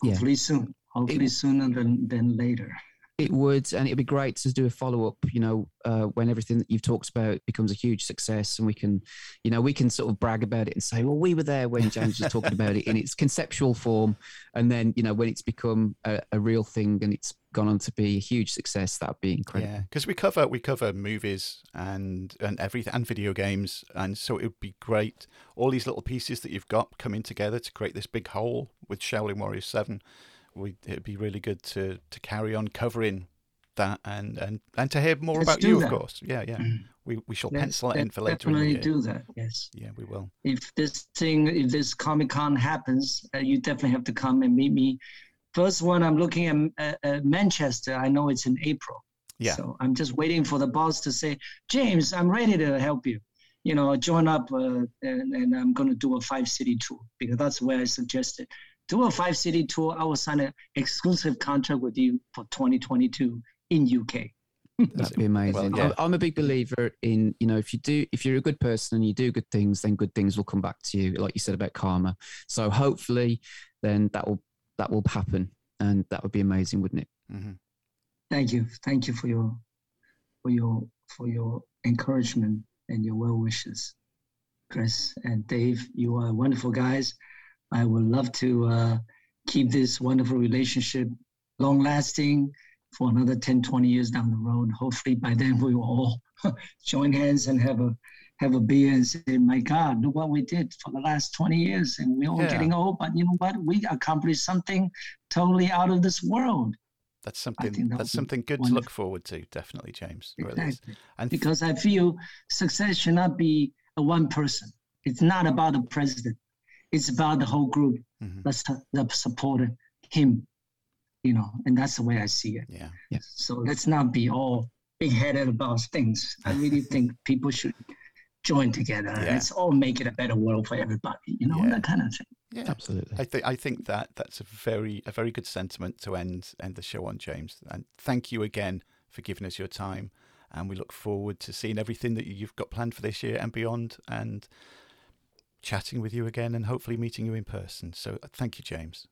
Yeah. Hopefully soon. Hopefully sooner than than later. It would, and it'd be great to do a follow up. You know, uh, when everything that you've talked about becomes a huge success, and we can, you know, we can sort of brag about it and say, "Well, we were there when James was talking about it in its conceptual form," and then you know when it's become a, a real thing and it's gone on to be a huge success, that'd be incredible. Yeah, because we cover we cover movies and and everything and video games, and so it would be great. All these little pieces that you've got coming together to create this big whole with Shaolin Warriors Seven we it'd be really good to to carry on covering that and and and to hear more Let's about you, that. of course. Yeah, yeah. We we shall Let's pencil it in for later Definitely do that. Yes. Yeah, we will. If this thing, if this Comic Con happens, uh, you definitely have to come and meet me. First one, I'm looking at uh, uh, Manchester. I know it's in April. Yeah. So I'm just waiting for the boss to say, James, I'm ready to help you. You know, join up, uh, and, and I'm going to do a five city tour because that's where I suggested. Do a five city tour. I will sign an exclusive contract with you for 2022 in UK. That'd be amazing. Well, yeah. I'm, I'm a big believer in you know if you do if you're a good person and you do good things, then good things will come back to you. Like you said about karma. So hopefully, then that will that will happen, and that would be amazing, wouldn't it? hmm Thank you. Thank you for your for your for your encouragement and your well wishes. Chris and Dave, you are wonderful guys. I would love to uh, keep this wonderful relationship long lasting for another 10, 20 years down the road. Hopefully by then we will all *laughs* join hands and have a have a beer and say, my God, look what we did for the last 20 years. And we're all Yeah. getting old, but you know what? We accomplished something totally out of this world. That's something that that's something good to look forward to. Definitely, James. It really is. Exactly. And because I feel success should not be a one person. It's not about the president. It's about the whole group Mhm. that, su- that supported him, you know, and that's the way I see it. yeah, So let's not be all big headed about things. I really *laughs* think people should join together. Yeah. Let's all make it a better world for everybody, you know, Yeah. that kind of thing. yeah. Absolutely. I think I think that that's a very a very good sentiment to end end the show on, James. And thank you again for giving us your time. And we look forward to seeing everything that you've got planned for this year and beyond, and chatting with you again, and hopefully meeting you in person. So uh, thank you, James.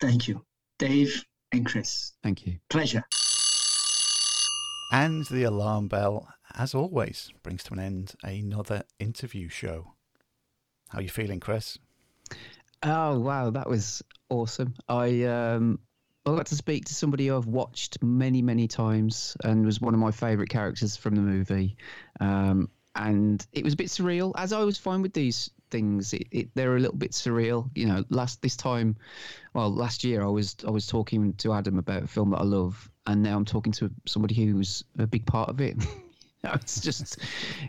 Thank you, Dave and Chris. Thank you. Pleasure. And the alarm bell, as always, brings to an end another interview show. How are you feeling, Chris? Oh wow, that was awesome. I um I got to speak to somebody I've watched many, many times and was one of my favourite characters from the movie. Um, and it was a bit surreal, as I always find with these things. It, it, they're a little bit surreal. You know, last this time, well, last year I was I was talking to Adam about a film that I love, and now I'm talking to somebody who's a big part of it. *laughs* It's just,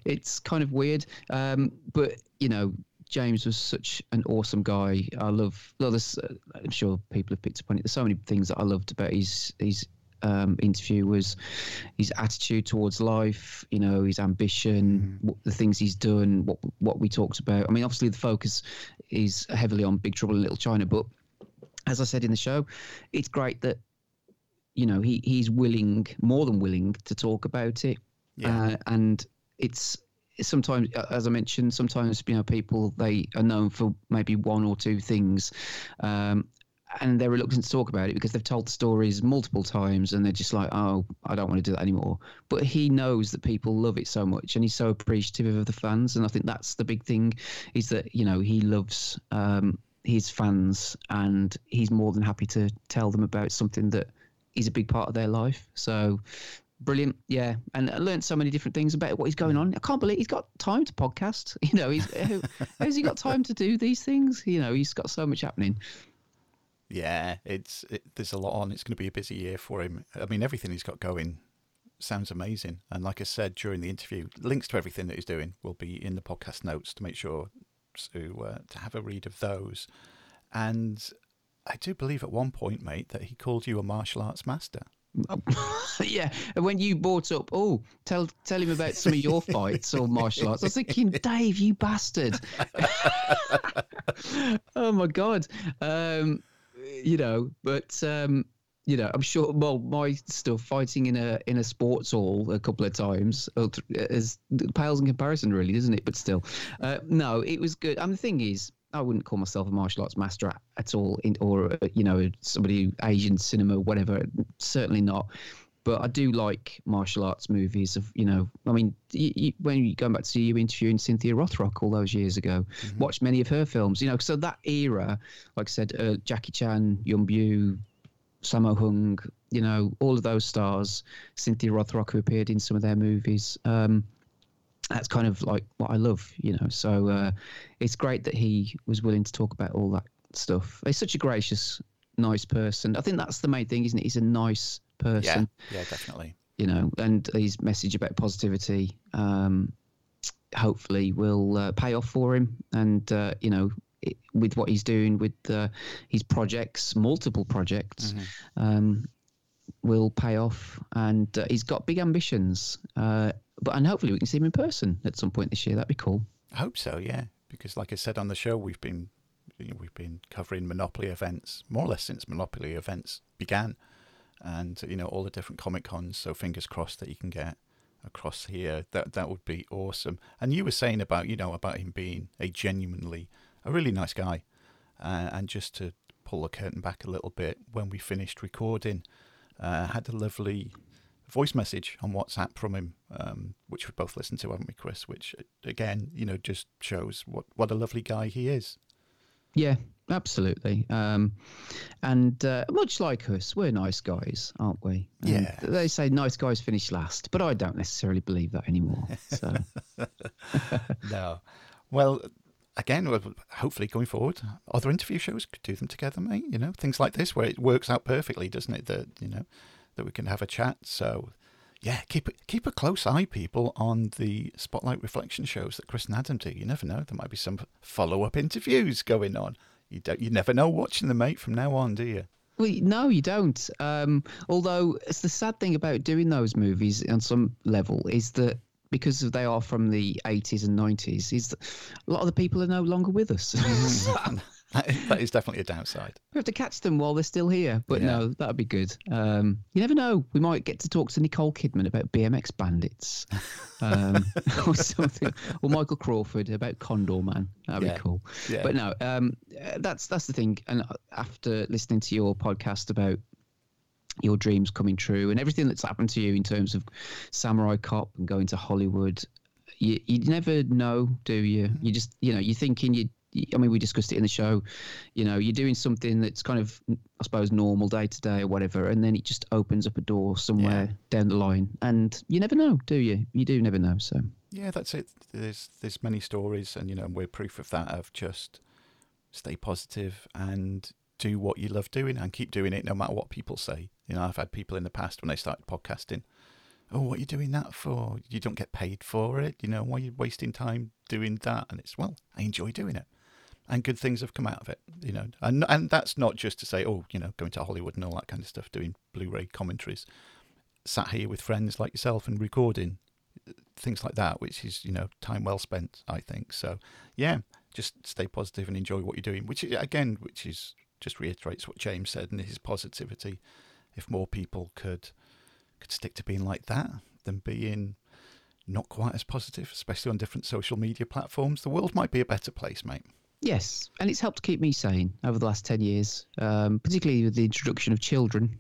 it's kind of weird. Um, but you know, James was such an awesome guy. I love, well, there's, uh, I'm sure people have picked up on it. There's so many things that I loved about his his um, interview was his attitude towards life. You know, his ambition, what, the things he's done, what what we talked about. I mean, obviously the focus is heavily on Big Trouble in Little China, but as I said in the show, it's great that you know he he's willing, more than willing, to talk about it. Yeah. Uh, and it's sometimes, as I mentioned, sometimes you know people they are known for maybe one or two things, um, and they're reluctant to talk about it because they've told the stories multiple times, and they're just like, oh, I don't want to do that anymore. But he knows that people love it so much, and he's so appreciative of the fans, and I think that's the big thing, is that you know he loves. Um, his fans and he's more than happy to tell them about something that is a big part of their life. So brilliant. Yeah. And i learned so many different things about what he's going on. I can't believe he's got time to podcast. *laughs* You know he's how's he got time to do these things? You know he's got so much happening Yeah, it's it, there's a lot on. It's going to be a busy year for him. I mean, everything he's got going sounds amazing. And like I said during the interview, links to everything that he's doing will be in the podcast notes to make sure to uh, to have a read of those. And I do believe at one point, mate, that he called you a martial arts master. *laughs* yeah and when you brought up oh tell tell him about some of your *laughs* fights or martial arts i was thinking dave you bastard *laughs* oh my god um you know but um you know i'm sure well my stuff fighting in a in a sports hall a couple of times uh, is pales in comparison really doesn't it but still uh, no it was good and the thing is I wouldn't call myself a martial arts master at, at all, in, or uh, you know, somebody Asian cinema, whatever. Certainly not. But I do like martial arts movies. Of you know, I mean, you, you, when you going back to you interviewing Cynthia Rothrock all those years ago, mm-hmm. watched many of her films. You know, so that era, like I said, uh, Jackie Chan, Yuen Biao, Sammo Hung, you know, all of those stars, Cynthia Rothrock, who appeared in some of their movies. Um, that's kind of like what I love, you know. So uh, it's great that he was willing to talk about all that stuff. He's such a gracious, nice person. I think that's the main thing, isn't it? He's a nice person. Yeah, yeah, definitely. You know, and his message about positivity, um, hopefully, will uh, pay off for him. And uh, you know, it, with what he's doing with uh, his projects, multiple projects. Mm-hmm. Um, will pay off and uh, he's got big ambitions uh, but and hopefully we can see him in person at some point this year. That'd be cool. I hope so. Yeah, because like I said on the show, we've been we've been covering Monopoly events more or less since Monopoly events began, and you know all the different Comic Cons. So fingers crossed that you can get across here. That that would be awesome. And you were saying about you know about him being a genuinely a really nice guy, uh, and just to pull the curtain back a little bit, when we finished recording, uh, had a lovely voice message on WhatsApp from him, um, which we both listened to, haven't we, Chris? Which again, you know, just shows what what a lovely guy he is. Yeah, absolutely. Um, and uh, much like us, we're nice guys, aren't we? And yeah. They say nice guys finish last, but I don't necessarily believe that anymore. So. *laughs* no. Well, again, hopefully going forward, other interview shows could do them together, mate. You know, things like this where it works out perfectly, doesn't it? That you know that we can have a chat. So, yeah, keep keep a close eye, people, on the Spotlight Reflection shows that Chris and Adam do. You never know; there might be some follow up interviews going on. You don't. You never know watching them, mate. From now on, do you? Well, no, you don't. Um, although it's the sad thing about doing those movies on some level is that because they are from the 80s and 90s, is a lot of the people are no longer with us. *laughs* *laughs* that is definitely a downside. We have to catch them while they're still here, but yeah. no, that'd be good. Um, you never know. We might get to talk to Nicole Kidman about BMX Bandits, um, *laughs* *laughs* or something, or Michael Crawford about Condorman. That'd yeah. be cool. Yeah. But no, um, that's that's the thing. And after listening to your podcast about your dreams coming true and everything that's happened to you in terms of Samurai Cop and going to Hollywood, you you never know, do you? You just you know you're thinking you I mean, we discussed it in the show. You know, you're doing something that's kind of, I suppose, normal day to day or whatever, and then it just opens up a door somewhere yeah. down the line, and you never know, do you? You do never know. So yeah, that's it. There's there's many stories, and you know, we're proof of that. Of just stay positive and do what you love doing, and keep doing it no matter what people say. You know, I've had people in the past when they started podcasting. Oh, what are you doing that for? You don't get paid for it. You know, why are you wasting time doing that? And it's well, I enjoy doing it and good things have come out of it. You know, and and that's not just to say, oh, you know, going to Hollywood and all that kind of stuff, doing Blu-ray commentaries, sat here with friends like yourself and recording things like that, which is you know time well spent, I think. So yeah, just stay positive and enjoy what you're doing. Which again, which is just reiterates what James said and his positivity. If more people could could stick to being like that than being not quite as positive, especially on different social media platforms, the world might be a better place, mate. Yes, and it's helped keep me sane over the last 10 years, um, particularly with the introduction of children.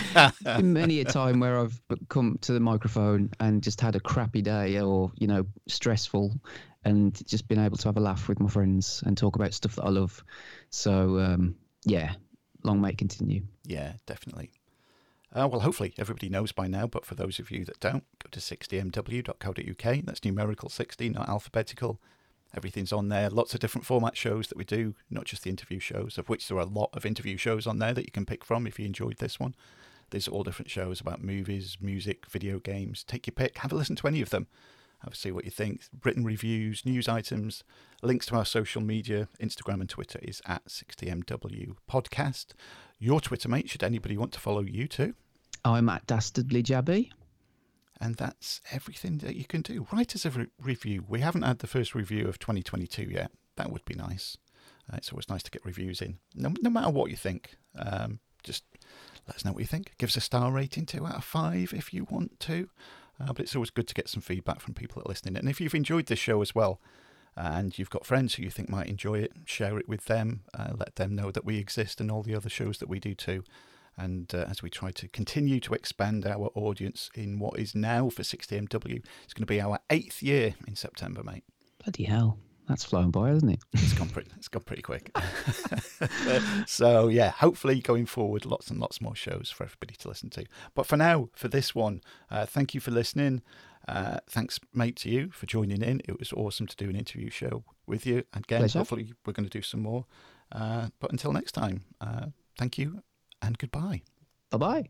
*laughs* many a time where I've come to the microphone and just had a crappy day or, you know, stressful and just been able to have a laugh with my friends and talk about stuff that I love. So, um, yeah, long may it continue. Yeah, definitely. Uh, well, hopefully everybody knows by now, but for those of you that don't, go to 60mw.co.uk. That's numerical 60, not alphabetical. Everything's on there. Lots of different format shows that we do, not just the interview shows, of which there are a lot of interview shows on there that you can pick from if you enjoyed this one. There's all different shows about movies, music, video games. Take your pick. Have a listen to any of them. Have a see what you think. Written reviews, news items, links to our social media. Instagram and Twitter is at 60MW Podcast. Your Twitter, mate, should anybody want to follow you too? I'm at Dastardly Jabby. And that's everything that you can do. Write us a re- review. We haven't had the first review of 2022 yet. That would be nice. Uh, it's always nice to get reviews in, no, no matter what you think. Um, just let us know what you think. Give us a star rating, two out of five if you want to. Uh, but it's always good to get some feedback from people that are listening. And if you've enjoyed this show as well, and you've got friends who you think might enjoy it, share it with them. Uh, let them know that we exist and all the other shows that we do too. And uh, as we try to continue to expand our audience in what is now for 60MW, it's going to be our eighth year in September, mate. Bloody hell. That's flown by, hasn't it? It's gone pretty, it's gone pretty quick. *laughs* so, yeah, hopefully going forward, lots and lots more shows for everybody to listen to. But for now, for this one, uh, thank you for listening. Uh, thanks, mate, to you for joining in. It was awesome to do an interview show with you. Again, Pleasure. hopefully, we're going to do some more. Uh, but until next time, uh, thank you and goodbye. Bye bye.